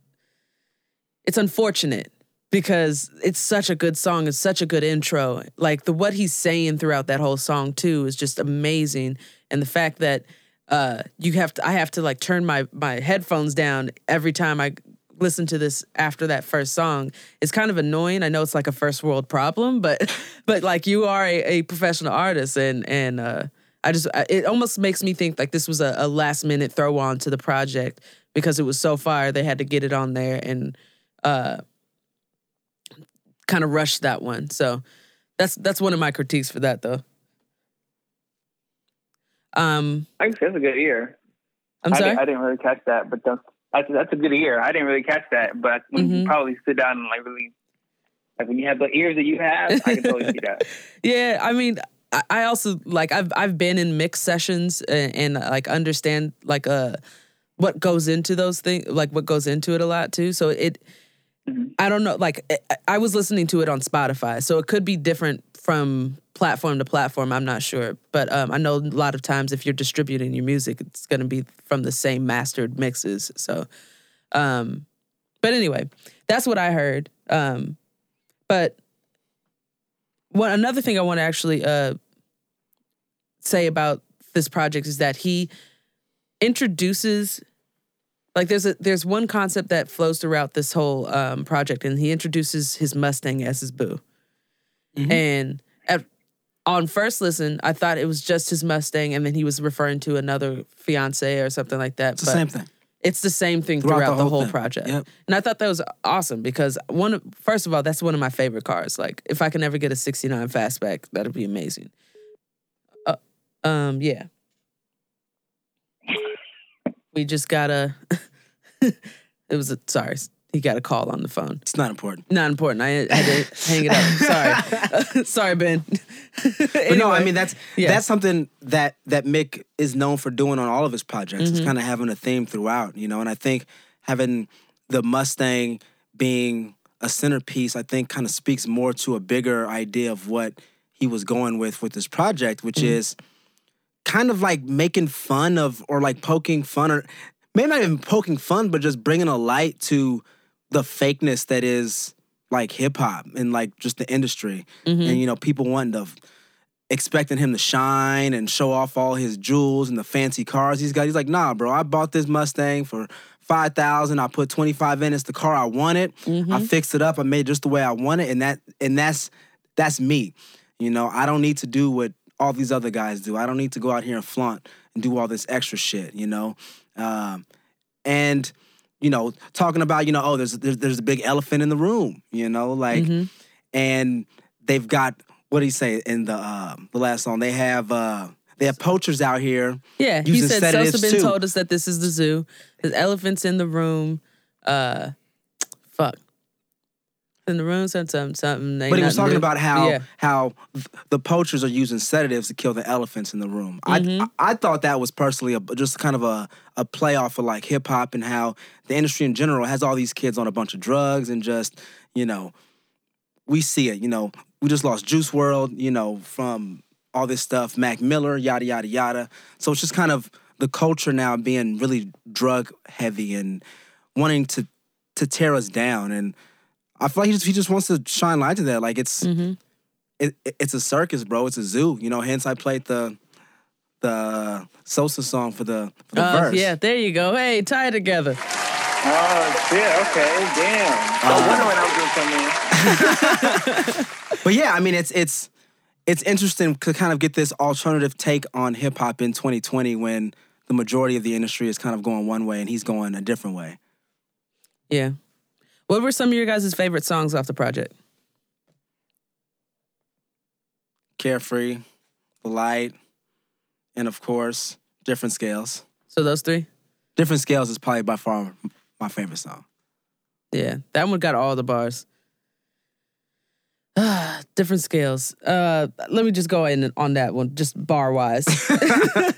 it's unfortunate because it's such a good song. It's such a good intro. Like the what he's saying throughout that whole song too is just amazing, and the fact that uh, you have to I have to like turn my my headphones down every time I listen to this after that first song is kind of annoying. I know it's like a first world problem, but but like you are a, a professional artist and and uh I just it almost makes me think like this was a, a last minute throw on to the project because it was so fire they had to get it on there and uh kind of rush that one. So that's that's one of my critiques for that though. Um I guess that's a good ear. I'm I sorry. Didn't, I didn't really catch that, but that's that's, that's a good ear. I didn't really catch that, but when Mhm. you probably sit down and like really like when you have the ears that you have, I can totally see that. Yeah, I mean, I- I also like I've I've been in mix sessions and, and like understand like uh what goes into those things, like what goes into it a lot too. So it, Mhm. I don't know, like I- I was listening to it on Spotify, so it could be different from platform to platform. I'm not sure, but um, I know a lot of times if you're distributing your music, it's going to be from the same mastered mixes. So, um, but anyway, that's what I heard. Um, but one another thing I want to actually uh, say about this project is that he introduces like there's a there's one concept that flows throughout this whole um, project, and he introduces his Mustang as his boo. Mhm. And at on first listen, I thought it was just his Mustang, and then he was referring to another fiance or something like that. it's the same thing. It's the same thing Throughout throughout, the the, whole project. Yep. And I thought that was awesome because one first of all, that's one of my favorite cars. Like if I can ever get a 69 fastback, that'd be amazing. Uh, um yeah. We just got a it was a sorry, he got a call on the phone. It's not important. Not important. I had to hang it up. Sorry. sorry, Ben. But no, I mean that's yeah. that's something that that Mick is known for doing on all of his projects. Mm-hmm. It's kind of having a theme throughout, you know. And I think having the Mustang being a centerpiece, I think, kind of speaks more to a bigger idea of what he was going with with this project, which Mm-hmm. is kind of like making fun of or like poking fun or maybe not even poking fun, but just bringing a light to the fakeness that is like hip hop and like just the industry, Mm-hmm. and you know people wanting to expecting him to shine and show off all his jewels and the fancy cars he's got. He's like, nah, bro, I bought this Mustang for five thousand. I put twenty five in. It's the car I wanted. I fixed it up. I made it just the way I want it, and that and that's that's me. You know, I don't need to do what all these other guys do. I don't need to go out here and flaunt and do all this extra shit. You know, um, and you know, talking about you know, oh, there's there's, there's a big elephant in the room. You know, like, and they've got what do you say in the uh, the last song? They have uh, they have poachers out here. Yeah, he said Sosa too. Told us that this is the zoo. There's elephants in the room. Uh, fuck. In the room, something, something, something. ain't But he was talking new. about how Yeah. how the poachers are using sedatives to kill the elephants in the room. I, Mm-hmm. I I thought that was personally a, just kind of a a play off of like hip hop and how the industry in general has all these kids on a bunch of drugs and just you know we see it. You know we just lost Juice WRLD. You know from all this stuff, Mac Miller, yada yada yada. So it's just kind of the culture now being really drug heavy and wanting to to tear us down and. I feel like he just he just wants to shine light to that. Like it's Mm-hmm. it, it- it's a circus, bro. It's a zoo. You know, hence I played the the Sosa song for the for the Uh, verse. yeah, there you go. Hey, tie it together. Oh shit! Okay, damn. I was wondering when I was gonna come in. But yeah, I mean it's it's it's interesting to kind of get this alternative take on hip hop in 2020 when the majority of the industry is kind of going one way and he's going a different way. Yeah. What were some of your guys' favorite songs off the project? Carefree, Light, and of course, Different Scales. So those three? Different Scales is probably by far my favorite song. Yeah, that one got all the bars. Different scales. Uh, let me just go in on that one, just bar wise.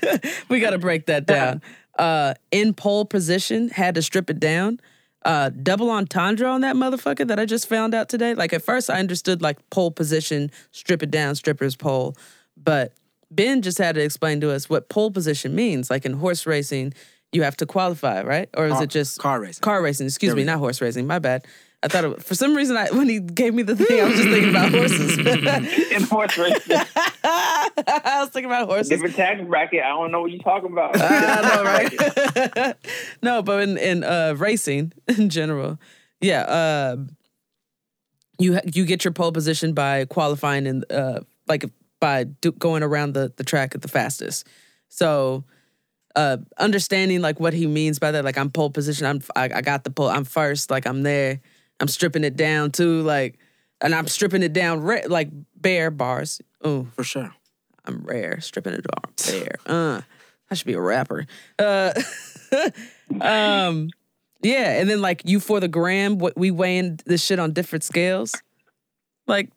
we got to break that down. Uh, in pole position, had to strip it down. Uh, double entendre on that motherfucker that I just found out today. Like at first, I understood like pole position, strip it down, strippers pole, but Ben just had to explain to us what pole position means. Like in horse racing, you have to qualify, right? Or is Car- it just car racing. Car racing. Excuse There me, not horse racing. My bad. I thought it, for some reason I, when he gave me the thing, I was just thinking about horses. In horse racing, I was thinking about horses. different tax bracket. I don't know what you're talking about. I know, right? no, but in in uh, racing in general, yeah, uh, you you get your pole position by qualifying and uh, like by do- going around the the track at the fastest. So. Uh, understanding like what he means by that, like I'm pole position, I'm I, I got the pole, I'm first, like I'm there, I'm stripping it down too, like, and I'm stripping it down ra- like bare bars. Ooh, For sure. I'm rare, stripping it down bare. Uh, I should be a rapper. Uh, um, yeah, and then like you for the gram, what we weighing this shit on different scales, like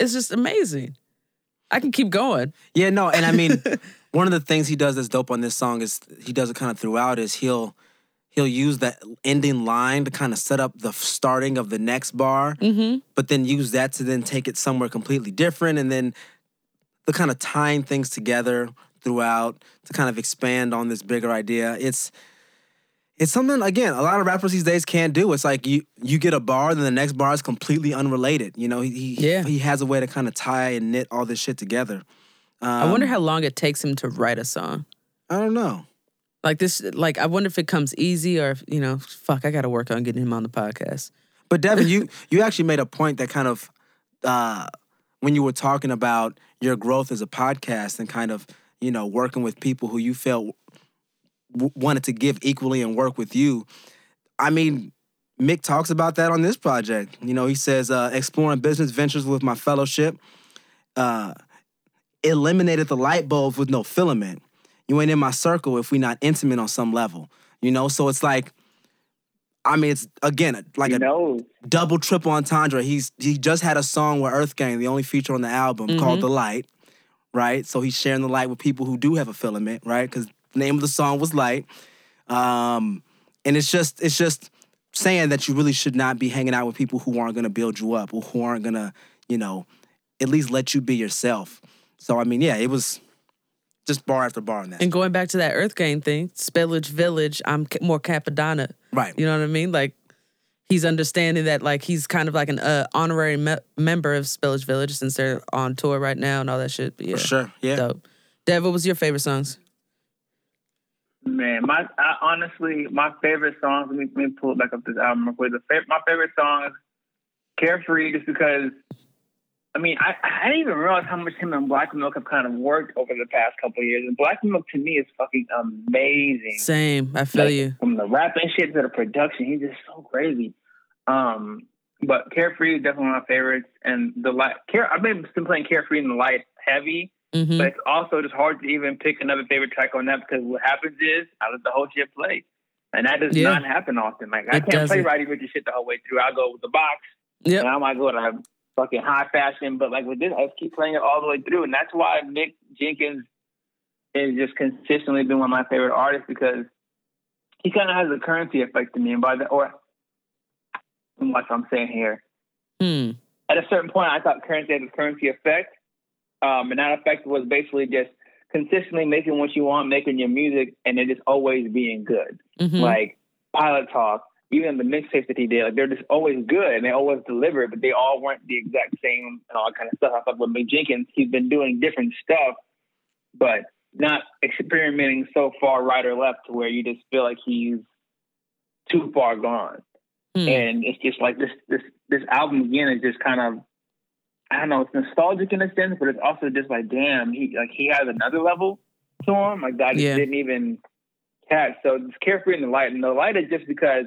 it's just amazing. I can keep going. Yeah, no, and I mean, one of the things he does that's dope on this song is he does it kind of throughout is he'll he'll use that ending line to kind of set up the starting of the next bar, Mm-hmm. but then use that to then take it somewhere completely different, and then the kind of tying things together throughout to kind of expand on this bigger idea. It's it's something again a lot of rappers these days can't do. It's like you you get a bar, then the next bar is completely unrelated. You know, he he, Yeah. he has a way to kind of tie and knit all this shit together. I wonder how long it takes him to write a song. I don't know. Like this, like I wonder if it comes easy or if, you know, fuck, I got to work on getting him on the podcast. But Devin, you you actually made a point that kind of uh, when you were talking about your growth as a podcast and kind of you know working with people who you felt w- wanted to give equally and work with you. I mean, Mick talks about that on this project. You know, he says uh, exploring business ventures with my fellowship. Uh, eliminated the light bulbs with no filament. You ain't in my circle if we not intimate on some level. You know, so it's like, I mean, it's again like He a knows. double triple entendre. He's he just had a song with Earth Gang, the only feature on the album called "The Light," right? So he's sharing the light with people who do have a filament, right? Because the name of the song was "Light," um, and it's just it's just saying that you really should not be hanging out with people who aren't going to build you up or who aren't going to, you know, at least let you be yourself. So I mean, yeah, it was just bar after bar on that. And going back to that Earth Gang thing, Spillage Village, I'm more Capadonna. right. You know what I mean? Like he's understanding that like he's kind of like an uh, honorary me- member of Spillage Village since they're on tour right now and all that shit. But yeah, For sure. Yeah. dope. Dev, what was your favorite songs? Man, my I, honestly, my favorite songs. Let me, let me pull it back up this album real quick. The fa- my favorite song is "Carefree," just because. I mean, I, I didn't even realize how much him and Black Milk have kind of worked over the past couple of years. And Black Milk to me is fucking amazing. Same. I feel Like, you. From the rap and shit to the production, he's just so crazy. Um, but Carefree is definitely one of my favorites. And the light, care, I've been been playing Carefree in the light heavy, hmm but it's also just hard to even pick another favorite track on that because what happens is I let the whole shit play. And that does Yeah. not happen often. Like I It can't play doesn't. Roddy Richard shit the whole way through. I'll go with the box Yep. And I might go to fucking high fashion, but like with this, I just keep playing it all the way through, and that's why Mick Jenkins has just consistently been one of my favorite artists because he kind of has a Curren$y effect to me, and by the or what I'm saying here, Hmm. at a certain point, I thought Curren$y had a Curren$y effect. Um, and that effect was basically just consistently making what you want, making your music, and it just always being good. Mhm. Like Pilot Talk, even the mixtapes that he did, like they're just always good and they always deliver, but they all weren't the exact same and all that kind of stuff. I thought with Mick Jenkins, he's been doing different stuff, but not experimenting so far right or left to where you just feel like he's too far gone Hmm. and it's just like this this this album again is just kind of I don't know, it's nostalgic in a sense, but it's also just like damn, he like he has another level to him, like that just Yeah. didn't even catch. So it's carefree in the light, and the light is just because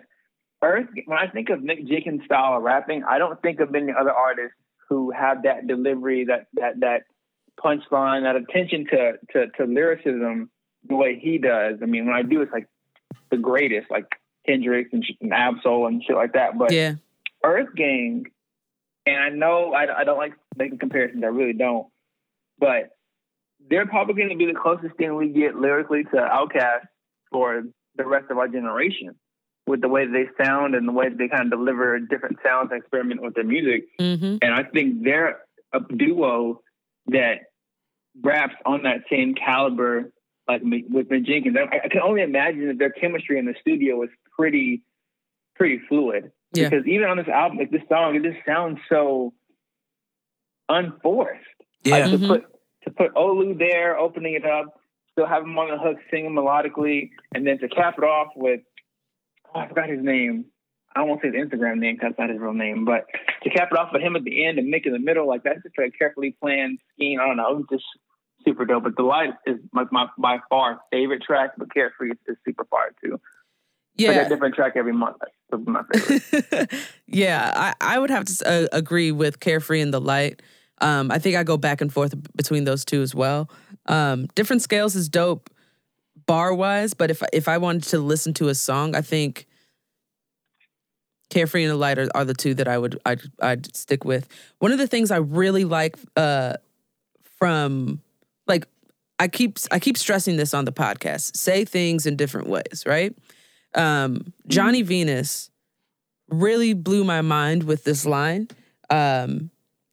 Earth. When I think of Mick Jenkins style of rapping, I don't think of any other artists who have that delivery, that that that punchline, that attention to to to lyricism the way he does. I mean, when I do, it's like the greatest, like Kendrick and, and Ab-Soul and shit like that. But yeah. Earth Gang, and I know I, I don't like making comparisons. I really don't. But they're probably going to be the closest thing we get lyrically to Outkast for the rest of our generation, with the way they sound and the way they kind of deliver different sounds and experiment with their music. Mm-hmm. And I think they're a duo that raps on that same caliber, like with Mick Jenkins. I, I can only imagine that their chemistry in the studio was pretty, pretty fluid. Yeah. Because even on this album, like this song, it just sounds so unforced. Yeah. Like to Mhm. put to put Olu there, opening it up, still have him on the hook, singing melodically, and then to cap it off with oh, I forgot his name. I want say his Instagram name because that's not his real name, but to cap it off with him at the end and Mick in the middle, like that's just a carefully planned scheme. I don't know, it was just super dope. But the light is my, my by far favorite track, but Carefree is, is super fire too. Like Yeah. a different track every month. That's my favorite. yeah, I, I would have to uh, agree with Carefree and the Light. Um, I think I go back and forth between those two as well. Um, Different Scales is dope bar wise, but if if I wanted to listen to a song, I think Carefree and the Light are, are the two that I would I'd, I'd stick with. One of the things I really like uh, from like I keep I keep stressing this on the podcast. Say things in different ways, right? Um, Johnny Venus really blew my mind with this line um,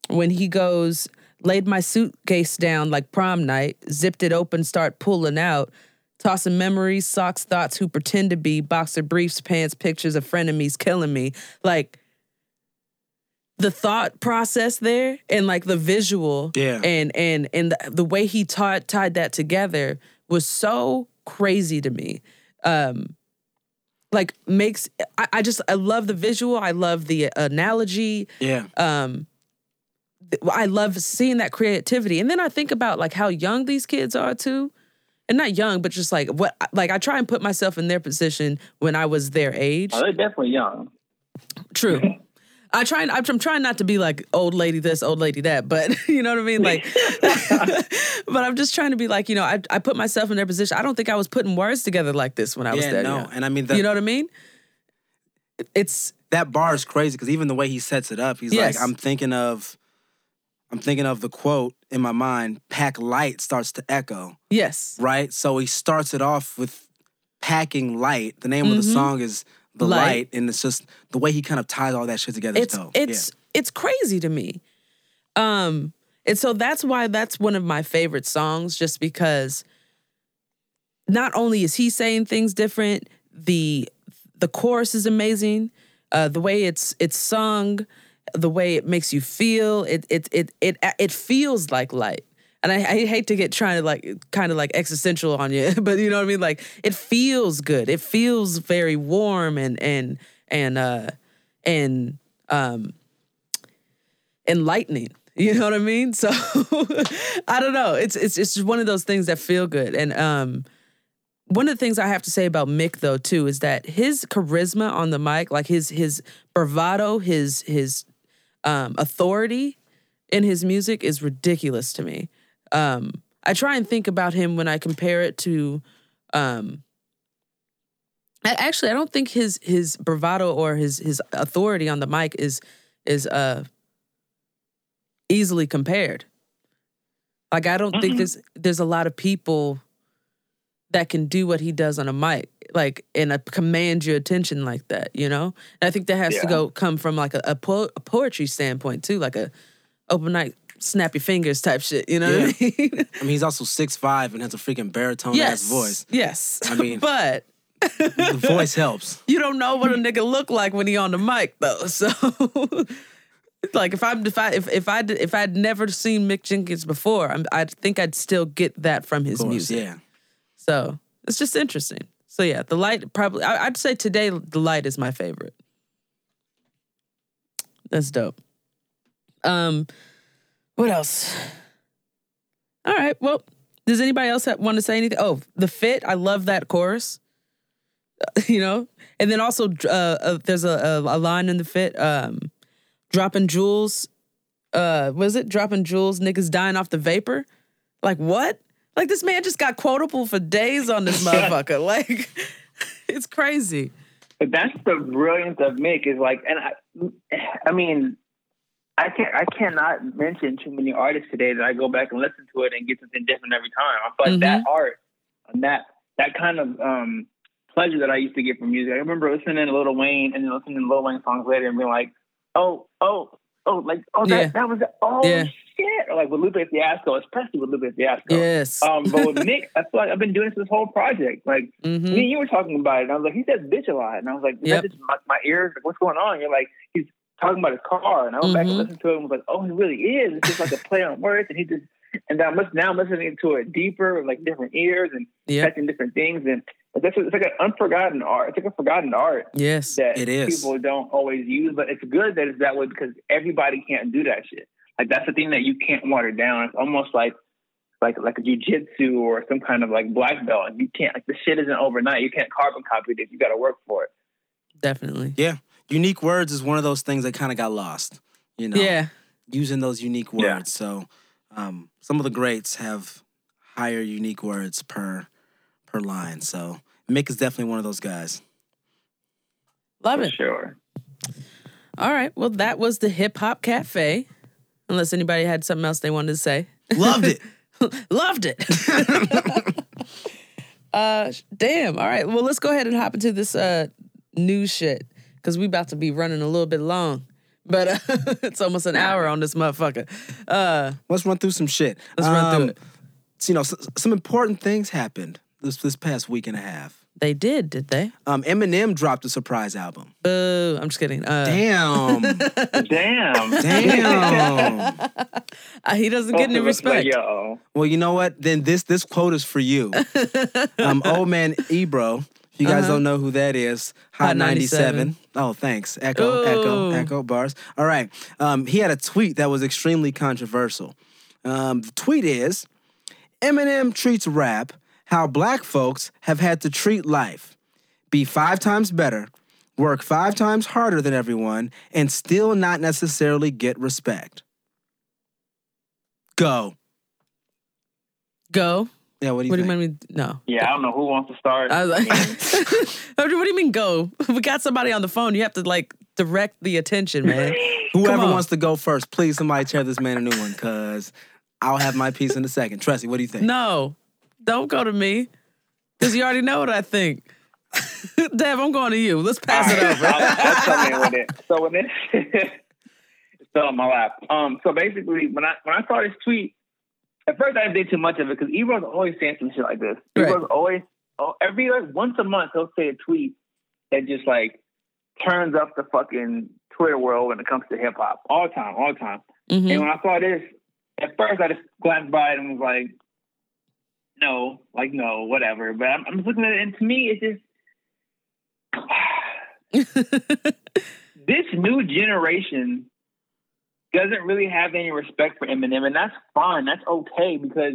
when he goes, laid my suitcase down like prom night, zipped it open, start pulling out, tossing memories, socks, thoughts who pretend to be, boxer briefs, pants, pictures of frenemies killing me. Like the thought process there and like the visual Yeah. and and and the, the way he tied tied that together was so crazy to me. Um, like makes I, I just I love the visual. I love the analogy. Yeah. Um, I love seeing that creativity. And then I think about like how young these kids are too. And not young, but just like what like I try and put myself in their position when I was their age. oh, they're definitely young. True. I try and I'm trying not to be like old lady this, old lady that, but you know what I mean? Like, but I'm just trying to be like, you know, I, I put myself in their position. I don't think I was putting words together like this when I was there. no. And I mean, the, you know what I mean? It's that bar is crazy because even the way he sets it up, he's Yes. like, I'm thinking of, I'm thinking of the quote in my mind. Pack light starts to echo, yes, right? So he starts it off with packing light. The name of the Mhm. song is the Light. light. and it's just the way he kind of ties all that shit together. it's it's it's crazy to me. Um, and so that's why that's one of my favorite songs, just because not only is he saying things different, the the chorus is amazing. Uh, the way it's it's sung, the way it makes you feel, it it it it it feels like light. And I, I hate to get trying to like kind of like existential on you, but you know what I mean. Like it feels good. It feels very warm and and and uh and um enlightening. You know what I mean? So I don't know. It's it's it's just one of those things that feel good. And um one of the things I have to say about Mick though too is that his charisma on the mic, like his his bravado, his his um authority in his music is ridiculous to me. Um I try and think about him when I compare it to um I- actually I don't think his his bravado or his his authority on the mic is is uh easily compared. Like I don't think Mm-mm. there's there's a lot of people that can do what he does on a mic, like and uh, command your attention like that. You know, and I think that has to go come from like a, a, po- a poetry standpoint too, like a open night, snap your fingers type shit. You know what I mean? I mean, he's also six five and has a freaking baritone yes, ass voice. Yes, I mean- but The voice helps. you don't know what a nigga look like when he on the mic though. So like if I'm if I if, if I if I'd never seen Mick Jenkins before, I'm, I think I'd still get that from his course, music. yeah. So it's just interesting. So yeah, the light probably I, I'd say today the light is my favorite. That's dope. Um, what else? All right. Well, does anybody else want to say anything? Oh, the fit. I love that chorus. You know, and then also uh, uh there's a, a a line in the fit. Um, dropping jewels. Uh, was it dropping jewels? Niggas dying off the vapor. Like what? Like this man just got quotable for days on this motherfucker. Like it's crazy. But that's the brilliance of Mick is like, and I, I mean, I can't, I cannot mention too many artists today that I go back and listen to it and get something different every time. But Mhm. that art and that that kind of um, pleasure that I used to get from music. I remember listening to Lil Wayne and then listening to Lil Wayne songs later and being like, oh, oh, oh, like, oh, that, Yeah. that was, oh Yeah. Shit, or like with Lupe Fiasco, especially with Lupe Fiasco. Yes. Um, but with Mick, I feel like I've been doing this, this whole project. Like hmm me and you were talking about it, and I was like, he says bitch a lot, and I was like, Yep. that just my, my ears? Like, what's going on? You're like, he's talking about his car, and I went back and Mhm. listened to it and was like, oh, he really is. It's just like a play on words, and he just, and I'm now I'm listening to it deeper, with, like different ears and Yep. catching different things, and it's, it's like an unforgotten art. It's like a forgotten art Yes. that It is. people don't always use, but it's good that it's that way because everybody can't do that shit. Like that's the thing that you can't water down. It's almost like like like a jujitsu or some kind of like black belt. You can't like the shit isn't overnight. You can't carbon copy this. You got to work for it. Definitely. Yeah. Unique words is one of those things that kind of got lost. You know, Yeah. using those unique words. Yeah. So, um, some of the greats have higher unique words per per line. So, Mick is definitely one of those guys. Love For it. sure. All right. Well, that was the Hip Hop Cafe. Unless anybody had something else they wanted to say. Loved it. Loved it. uh, damn. All right. Well, let's go ahead and hop into this uh news shit because we about to be running a little bit long. But uh, it's almost an hour on this motherfucker. Uh, Let's run through some shit. let's run through Um, it. you know, some important things happened this this past week and a half. They did, did they? Um, Eminem dropped a surprise album. Boo. I'm just kidding. Uh, Damn. Damn. Damn. uh, he doesn't get any Also, it's like, respect. Yo. Well, you know what? Then this this quote is for you. um, old man Ebro. If you guys Uh-huh. don't know who that is, Hot, Hot 97. 97. Oh, thanks. Echo, echo, echo bars. All right. Um, he had a tweet that was extremely controversial. Um, the tweet is Eminem treats rap how black folks have had to treat life. Be five times better, work five times harder than everyone, and still not necessarily get respect. Go. Go. Yeah, what do you What do you mean? No. Yeah, I don't know who wants to start. I was like, what do you mean go? We got somebody on the phone. You have to like direct the attention, man. Whoever wants to go first, please somebody tear this man a new one, cause I'll have my piece in a second. Tressie, what do you think? No, don't go to me because you already know what I think. Dev, I'm going to you. Let's pass it right, over. I'll, I'll with it. So when this it's still on my lap. Um, so basically, when I when I saw this tweet, at first I didn't think too much of it because Ebro's always saying some shit like this. Right. Ebro's always oh, every like once a month he'll say a tweet that just like turns up the fucking Twitter world when it comes to hip hop all the time, all the time. Mhm. And when I saw this, at first I just glanced by it and was like, no, like no, whatever. But I'm, I'm just looking at it, and to me, it's just this new generation doesn't really have any respect for Eminem, and that's fine. That's okay because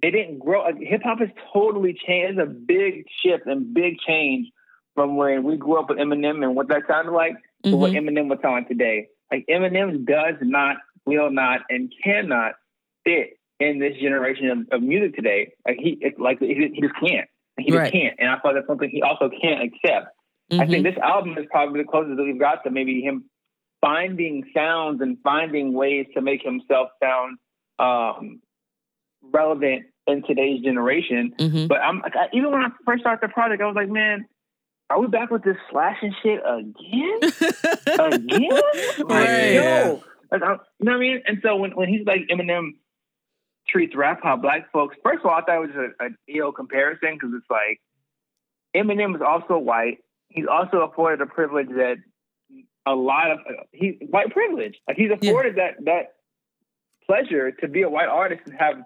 they didn't grow. Like, Hip hop has totally changed. It's a big shift and big change from when we grew up with Eminem and what that sounded like to what Mhm. Eminem was like today. Like Eminem does not, will not, and cannot fit in this generation of, of music today. Like he, it's like he, he just can't. He Right. just can't. And I thought that's something he also can't accept. I Mhm. think this album is probably the closest that we've got to maybe him finding sounds and finding ways to make himself sound um, relevant in today's generation. hmm But I'm like, I, even when I first started the project, I was like, man, are we back with this slashing shit again? again? Like, Right. yo, like, I, you know what I mean? And so when, when he's like Eminem treats rap how black folks, first of all, I thought it was a, an EO comparison because it's like Eminem is also white. He's also afforded a privilege that a lot of he's white privilege. Like he's Yeah. afforded that that pleasure to be a white artist and have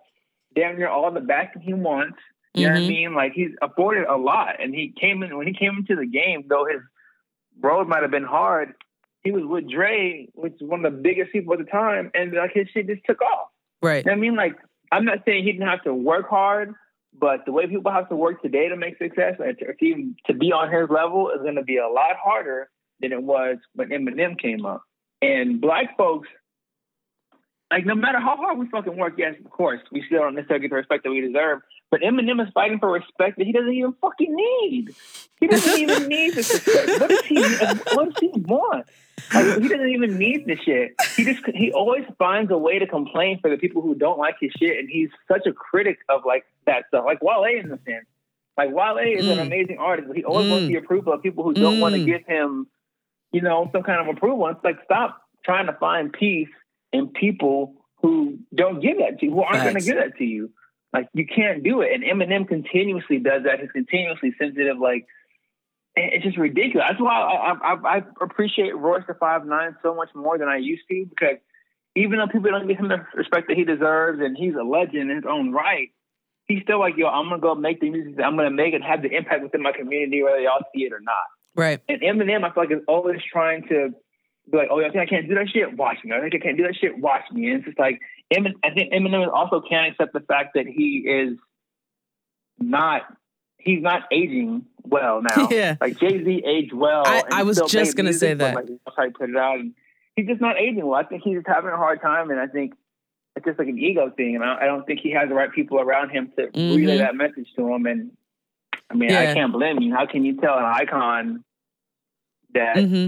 damn near all the backing he wants. You know what I Mhm. mean? Like he's afforded a lot, and he came in when he came into the game. Though his road might have been hard, he was with Dre, which is one of the biggest people at the time, and like his shit just took off. Right. You know what I mean? Like I'm not saying he didn't have to work hard, but the way people have to work today to make success and to, to even to be on his level is going to be a lot harder than it was when Eminem came up. And black folks, like no matter how hard we fucking work, yes, of course, we still don't necessarily get the respect that we deserve. But Eminem is fighting for respect that he doesn't even fucking need. He doesn't even need this respect. What does he? What does he want? Like, he doesn't even need the shit. He just he always finds a way to complain for the people who don't like his shit, and he's such a critic of like that stuff. Like Wale in the sense, like Wale is an Mm. amazing artist, but he always Mm. wants the approval of people who don't want to Mm. give him, you know, some kind of approval. It's like stop trying to find peace in people who don't give that to you, who aren't going to give that to you. Like you can't do it. And Eminem continuously does that. He's continuously sensitive. Like it's just ridiculous. That's why I, I, I appreciate Royce da 5'9" so much more than I used to because even though people don't give him the respect that he deserves and he's a legend in his own right, he's still like, yo, I'm gonna go make the music that I'm gonna make and have the impact within my community whether y'all see it or not. Right. And Eminem, I feel like is always trying to be like, oh, I think I can't do that shit. Watch me. I think I can't do that shit. Watch me. And it's just like, Emin, I think Eminem also can't accept the fact that he is not. He's not aging well now. Yeah. Like Jay Z aged well. I- I was just gonna say music, that. Like, he put it out, and he's just not aging well. I think he's just having a hard time, and I think it's just like an ego thing. And I, I don't think he has the right people around him to Mhm. relay that message to him. And I mean, Yeah. I can't blame you. How can you tell an icon that hmm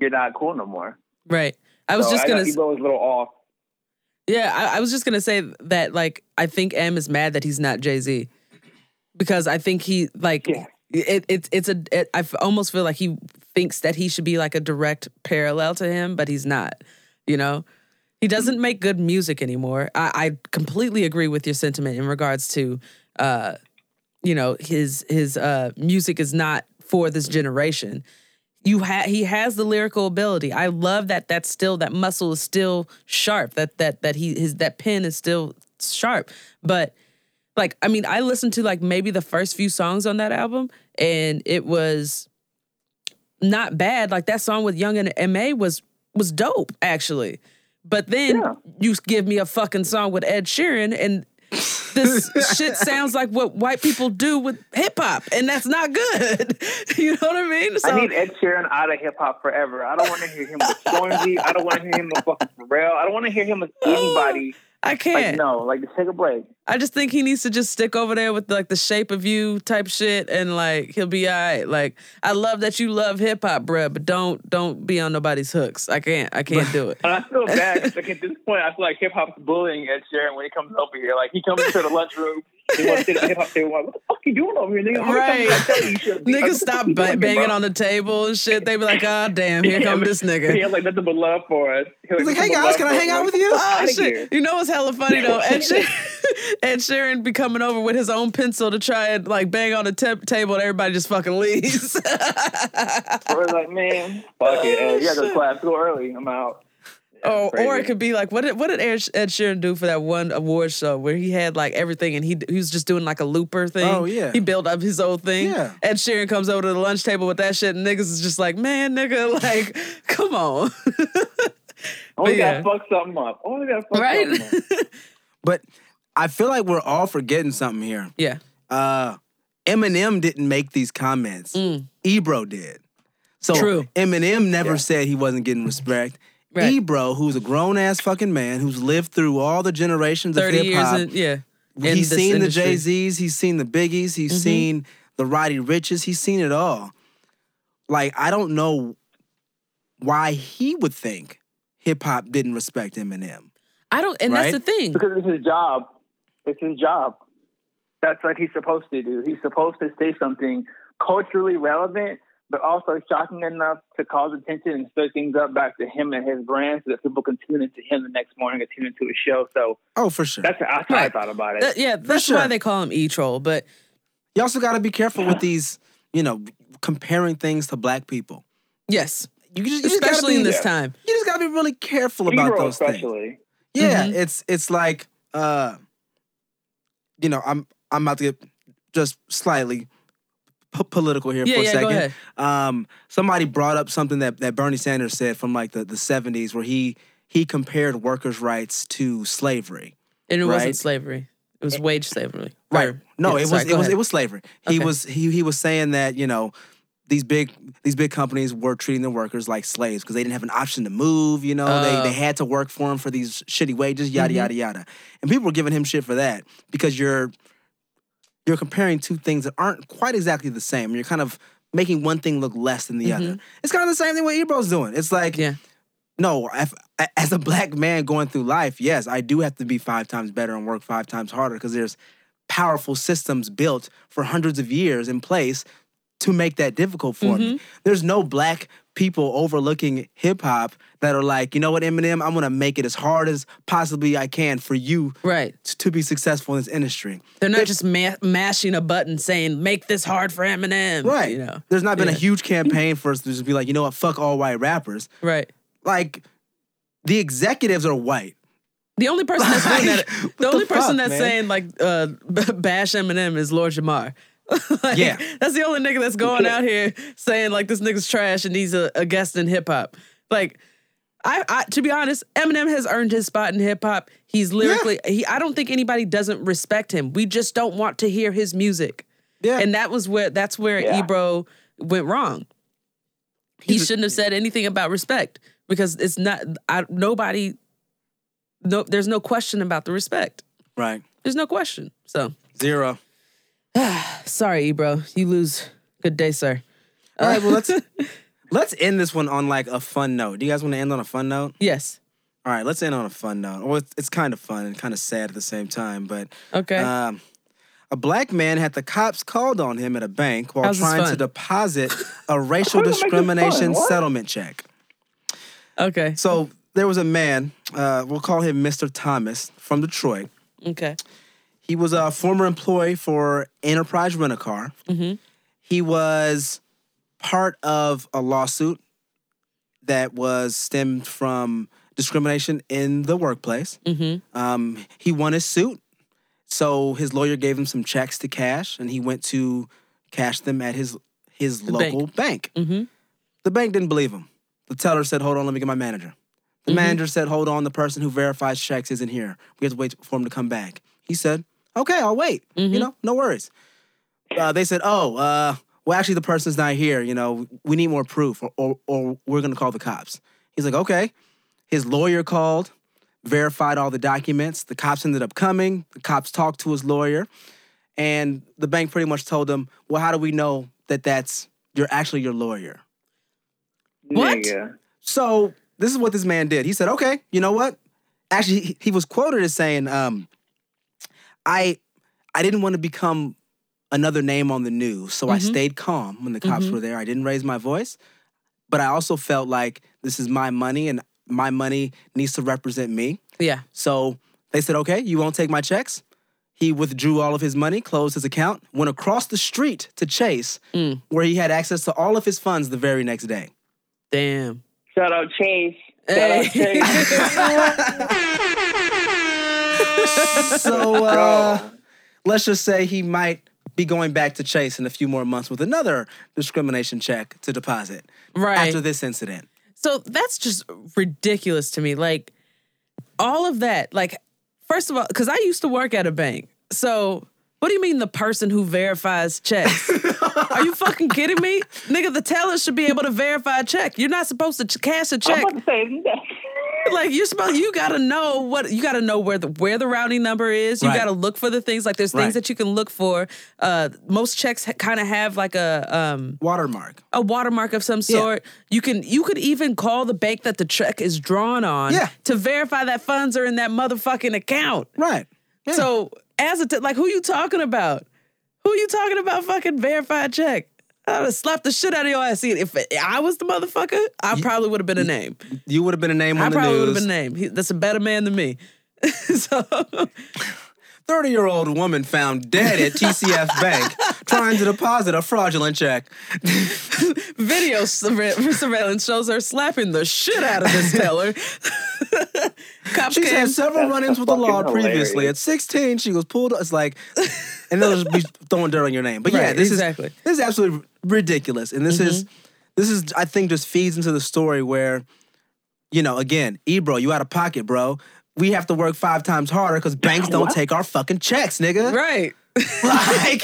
you're not cool no more? Right. I was So just gonna. Know Ego was a little off. Yeah, I, I was just gonna say that like I think M is mad that he's not Jay Z because I think he like Yeah. it, it's it's a it, I almost feel like he thinks that he should be like a direct parallel to him, but he's not. You know, he doesn't make good music anymore. I, I completely agree with your sentiment in regards to, uh, you know, his his uh music is not for this generation you ha- he has the lyrical ability. I love that that's still that muscle is still sharp. That that that he his that pen is still sharp. But like I mean, I listened to like maybe the first few songs on that album and it was not bad. Like that song with Young and MA was was dope actually. But then Yeah. you give me a fucking song with Ed Sheeran and this shit sounds like what white people do with hip hop, and that's not good. you know what I mean? So I need Ed Sheeran out of hip hop forever. I don't want to hear him with Stormzy. I don't want to hear him with fucking Pharrell. I don't want to hear him with oh. anybody. I can't. no, like just take a break. I just think he needs to just stick over there with like the shape of you type shit, and like he'll be all right. Like I love that you love hip hop, bruh, but don't don't be on nobody's hooks. I can't. I can't do it. And I feel bad. 'cause, like at this point, I feel like hip hop's bullying Ed Sheeran when he comes over here. Like he comes into the lunchroom, he wants to sit at the hip hop table. Like, what the fuck you doing over here, nigga? Right. times did I tell you you should be- like, Niggas stop fuck ba- banging bro? on the table and shit. They be like, "Ah, damn, here Yeah, come but- this He nigga." has like nothing but love for us. He He's like, hey guys, can I hang out with you? Oh shit! here. You know what's hella funny though? Ed Sheeran, Ed Sheeran be coming over with his own pencil to try and like bang on the te- table, and everybody just fucking leaves. We're like, man, fuck it. Hey, you got to Oh, shit. go class. Go early. I'm out. Oh, or it could be like what did what did Ed, Ed Sheeran do for that one award show where he had like everything and he he was just doing like a looper thing. Oh, yeah. he built up his whole thing. Yeah. Ed Sheeran comes over to the lunch table with that shit and niggas is just like, man, nigga, like, come on, Only yeah. gotta fuck something up. Only gotta fuck right? something up. But I feel like we're all forgetting something here. yeah, Uh, Eminem didn't make these comments. Ebro did. So Mm. True. Eminem never Yeah. said he wasn't getting respect. Right. Ebro, who's a grown ass fucking man who's lived through all the generations of hip hop. yeah. in he's this seen industry. Mm-hmm. the Jay Z's, he's seen the Biggies, he's seen the Roddy Ricches, he's seen it all. Like I don't know why he would think hip hop didn't respect Eminem. I don't, and Right? that's the thing. because it's his job. It's his job. That's what he's supposed to do. He's supposed to say something culturally relevant, but also shocking enough to cause attention and stir things up back to him and his brand so that people can tune into him the next morning or tune into his show. So Oh, for sure. that's, that's how I Right. thought about it. That- yeah, that's sure. why they call him E Troll. But You also got to be careful with these, you know, comparing things to black people. yes, You just, you just gotta especially in be- this time. You just gotta be really careful about Hero those things. especially. Yeah, Mhm. it's it's like uh you know, I'm I'm about to get just slightly p- political here Yeah, for a yeah, second. Um somebody brought up something that, that Bernie Sanders said from like the, the 70s where he he compared workers' rights to slavery. And it Right. wasn't slavery. It was wage slavery. Right. Or- No, yeah, it sorry, was it was it was slavery. He Okay. was he he was saying that, you know, these big these big companies were treating their workers like slaves because they didn't have an option to move, you know, Oh. they they had to work for them for these shitty wages, yada Mhm. yada yada. And people were giving him shit for that because you're you're comparing two things that aren't quite exactly the same. You're kind of making one thing look less than the other. It's kind of the same thing what Ebro's doing. It's like Mm-hmm. Yeah. no, if, as a black man going through life, yes, I do have to be five times better and work five times harder because there's powerful systems built for hundreds of years in place to make that difficult for Mm-hmm. me. There's no black people overlooking hip hop that are like, you know what, Eminem, I'm gonna make it as hard as possibly I can for you Right. to be successful in this industry. They're not just ma- mashing a button saying, make this hard for Eminem. Right. You know. There's not been a huge campaign for us to just be like, you know what, fuck all white rappers. Right. Like, the executives are white. The only person that's doing that, the only the person fuck, that's man? saying like uh, bash Eminem is Lord Jamar. Like, Yeah. that's the only nigga that's going out here saying like this nigga's trash and he's a, a guest in hip hop. Like, I, I to be honest, Eminem has earned his spot in hip hop. He's lyrically, he. I don't think anybody doesn't respect him. We just don't want to hear his music, Yeah. and that was where that's where Yeah. Ebro went wrong. He He's shouldn't have said anything about respect because it's not. I, nobody. No, there's no question about the respect. right. There's no question. So Zero. sorry, Ebro, you lose. Good day, sir. All right, well let's let's end this one on like a fun note. Do you guys want to end on a fun note? Yes. All right, let's end on a fun note. Well, it's, it's kind of fun and kind of sad at the same time, but Okay. um, a black man had the cops called on him at a bank while How's trying to deposit a racial How does it make this fun? discrimination settlement check. okay. So there was a man, uh, we'll call him Mr. Thomas from Detroit. Okay. He was a former employee for Enterprise Rent a Car. Mhm. He was part of a lawsuit that was stemmed from discrimination in the workplace. Mm-hmm. Um, he won his suit, so his lawyer gave him some checks to cash, and he went to cash them at his his The local bank. Mm-hmm. The bank didn't believe him. The teller said, "Hold on, let me get my manager." The Mhm. manager said, "Hold on, the person who verifies checks isn't here. We have to wait for him to come back." He said, "Okay, I'll wait. You Mhm. know, no worries." Uh, they said, "Oh, uh, well, actually, the person's not here. You know, we need more proof, or, or, or we're gonna call the cops." He's like, "Okay." His lawyer called, verified all the documents. The cops ended up coming. The cops talked to his lawyer, and the bank pretty much told him, "Well, how do we know that that's you're actually your lawyer?" What? Nigga. So this is what this man did. He said, "Okay, you know what? Actually, he, he was quoted as saying, um, I, I didn't want to become another name on the news, so I Mhm. stayed calm when the cops Mhm. were there. I didn't raise my voice, but I also felt like this is my money and my money needs to represent me. Yeah. So they said, okay, you won't take my checks. He withdrew all of his money, closed his account, went across the street to Chase, Mm. where he had access to all of his funds the very next day. Damn. Shout out Chase. Shout out Hey. Chase. so uh, let's just say he might be going back to Chase in a few more months with another discrimination check to deposit right. after this incident. So that's just ridiculous to me. Like all of that. Like first of all, because I used to work at a bank. So what do you mean the person who verifies checks? Are you fucking kidding me, nigga? The teller should be able to verify a check. You're not supposed to ch- cash a I'm check. about to say, isn't that, like you're supposed you gotta know what you gotta know where the where the routing number is. You Right. gotta look for the things like there's Right. things that you can look for. Uh, most checks ha- kind of have like a um Watermark. a watermark of some Yeah. sort. You can you could even call the bank that the check is drawn on Yeah. to verify that funds are in that motherfucking account. Right. Yeah. So as a t- like who you talking about? Who you talking about? Fucking verified check. I'd have slapped the shit out of your ass. See, if I was the motherfucker, I probably would have been a name. you would have been a name I on the probably would have been a name. He, that's a better man than me. so 30 year old woman found dead at TCF Bank trying to deposit a fraudulent check. video surve- surveillance shows her slapping the shit out of this teller. Cops She's came. had several run ins with the law fucking previously. hilarious. At 16, she was pulled. It's like, and they'll just be throwing dirt on your name. But yeah, this exactly. is this is absolutely ridiculous. And this is mm-hmm. this is I think just feeds into the story where, you know, again, Ebro, you out of pocket, bro. We have to work five times harder because banks don't What? take our fucking checks, nigga. right. Like,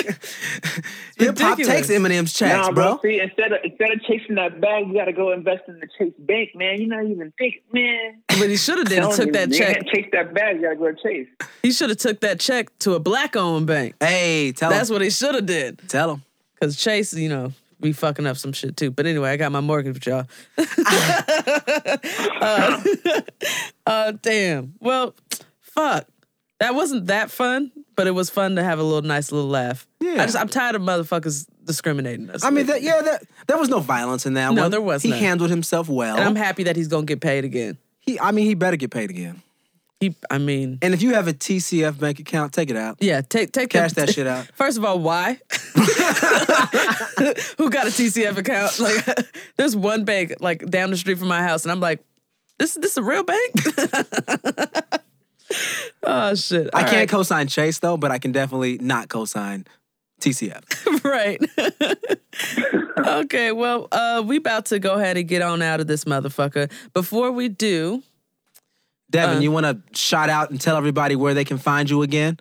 hip hop takes Eminem's checks, nah, bro. bro. See, instead of instead of chasing that bag, you got to go invest in the Chase Bank, man. You're not even thinking, man. But he should have did Telling took you, that you check. can't chase that bag. You got to go to Chase. He should have took that check to a black owned bank. Hey, tell That's him. what he should have did. Tell him. Cause Chase, you know, be fucking up some shit too. But anyway, I got my mortgage with y'all. uh, uh, damn. Well, fuck. That wasn't that fun, but it was fun to have a little nice little laugh. Yeah. I just I'm tired of motherfuckers discriminating us. I mean, that, yeah, that, there was no violence in that No, one. there was He none. handled himself well. and I'm happy that he's gonna get paid again. he, I mean, he better get paid again. He, I mean, And if you have a TCF bank account, take it out. yeah, take take Cash that shit out. First of all, why? Who got a TCF account? Like, there's one bank like down the street from my house, and I'm like, this this a real bank? oh shit! I can't co-sign Chase though, but I can definitely not co-sign TCF. right. okay, well, uh, we about to go ahead and get on out of this motherfucker. Before we do, Devin, Uh. you want to shout out and tell everybody where they can find you again?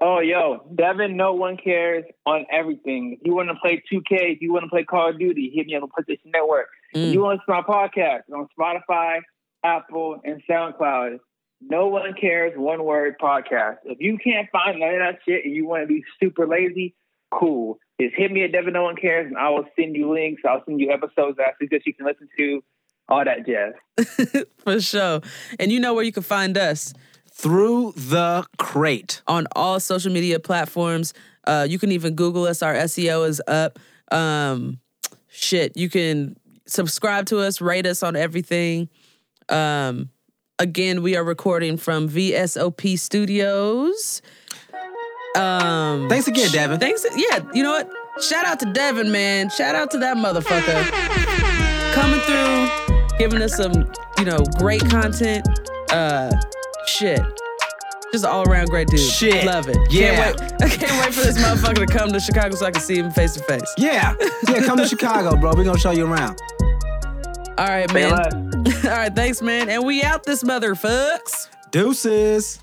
Oh, yo, Devin, no one cares on everything. If you want to play 2K, if you want to play Call of Duty, hit me on the PlayStation Network. Mm. If you want to listen to my podcast on Spotify, Apple, and SoundCloud, no one cares, one word podcast. If you can't find none of that shit and you want to be super lazy, cool. Just hit me at Devin No One Cares and I will send you links. I'll send you episodes that I suggest you can listen to, all that jazz. for sure, and you know where you can find us. Through the crate. on all social media platforms. Uh, you can even Google us. Our SEO is up. Um, shit, you can subscribe to us, rate us on everything. Um, again, we are recording from VSOP Studios. Um, Thanks again, Devin. Thanks. Yeah, you know what? Shout out to Devin, man. Shout out to that motherfucker coming through, giving us some, you know, great content. Uh, shit. Just all around great dude. Shit. Love it. Yeah. Can't wait. I can't wait for this motherfucker to come to Chicago so I can see him face to face. Yeah, yeah. Come to Chicago, bro. We're gonna show you around. All right, man. all right, thanks, man. And we out this motherfucks. Deuces.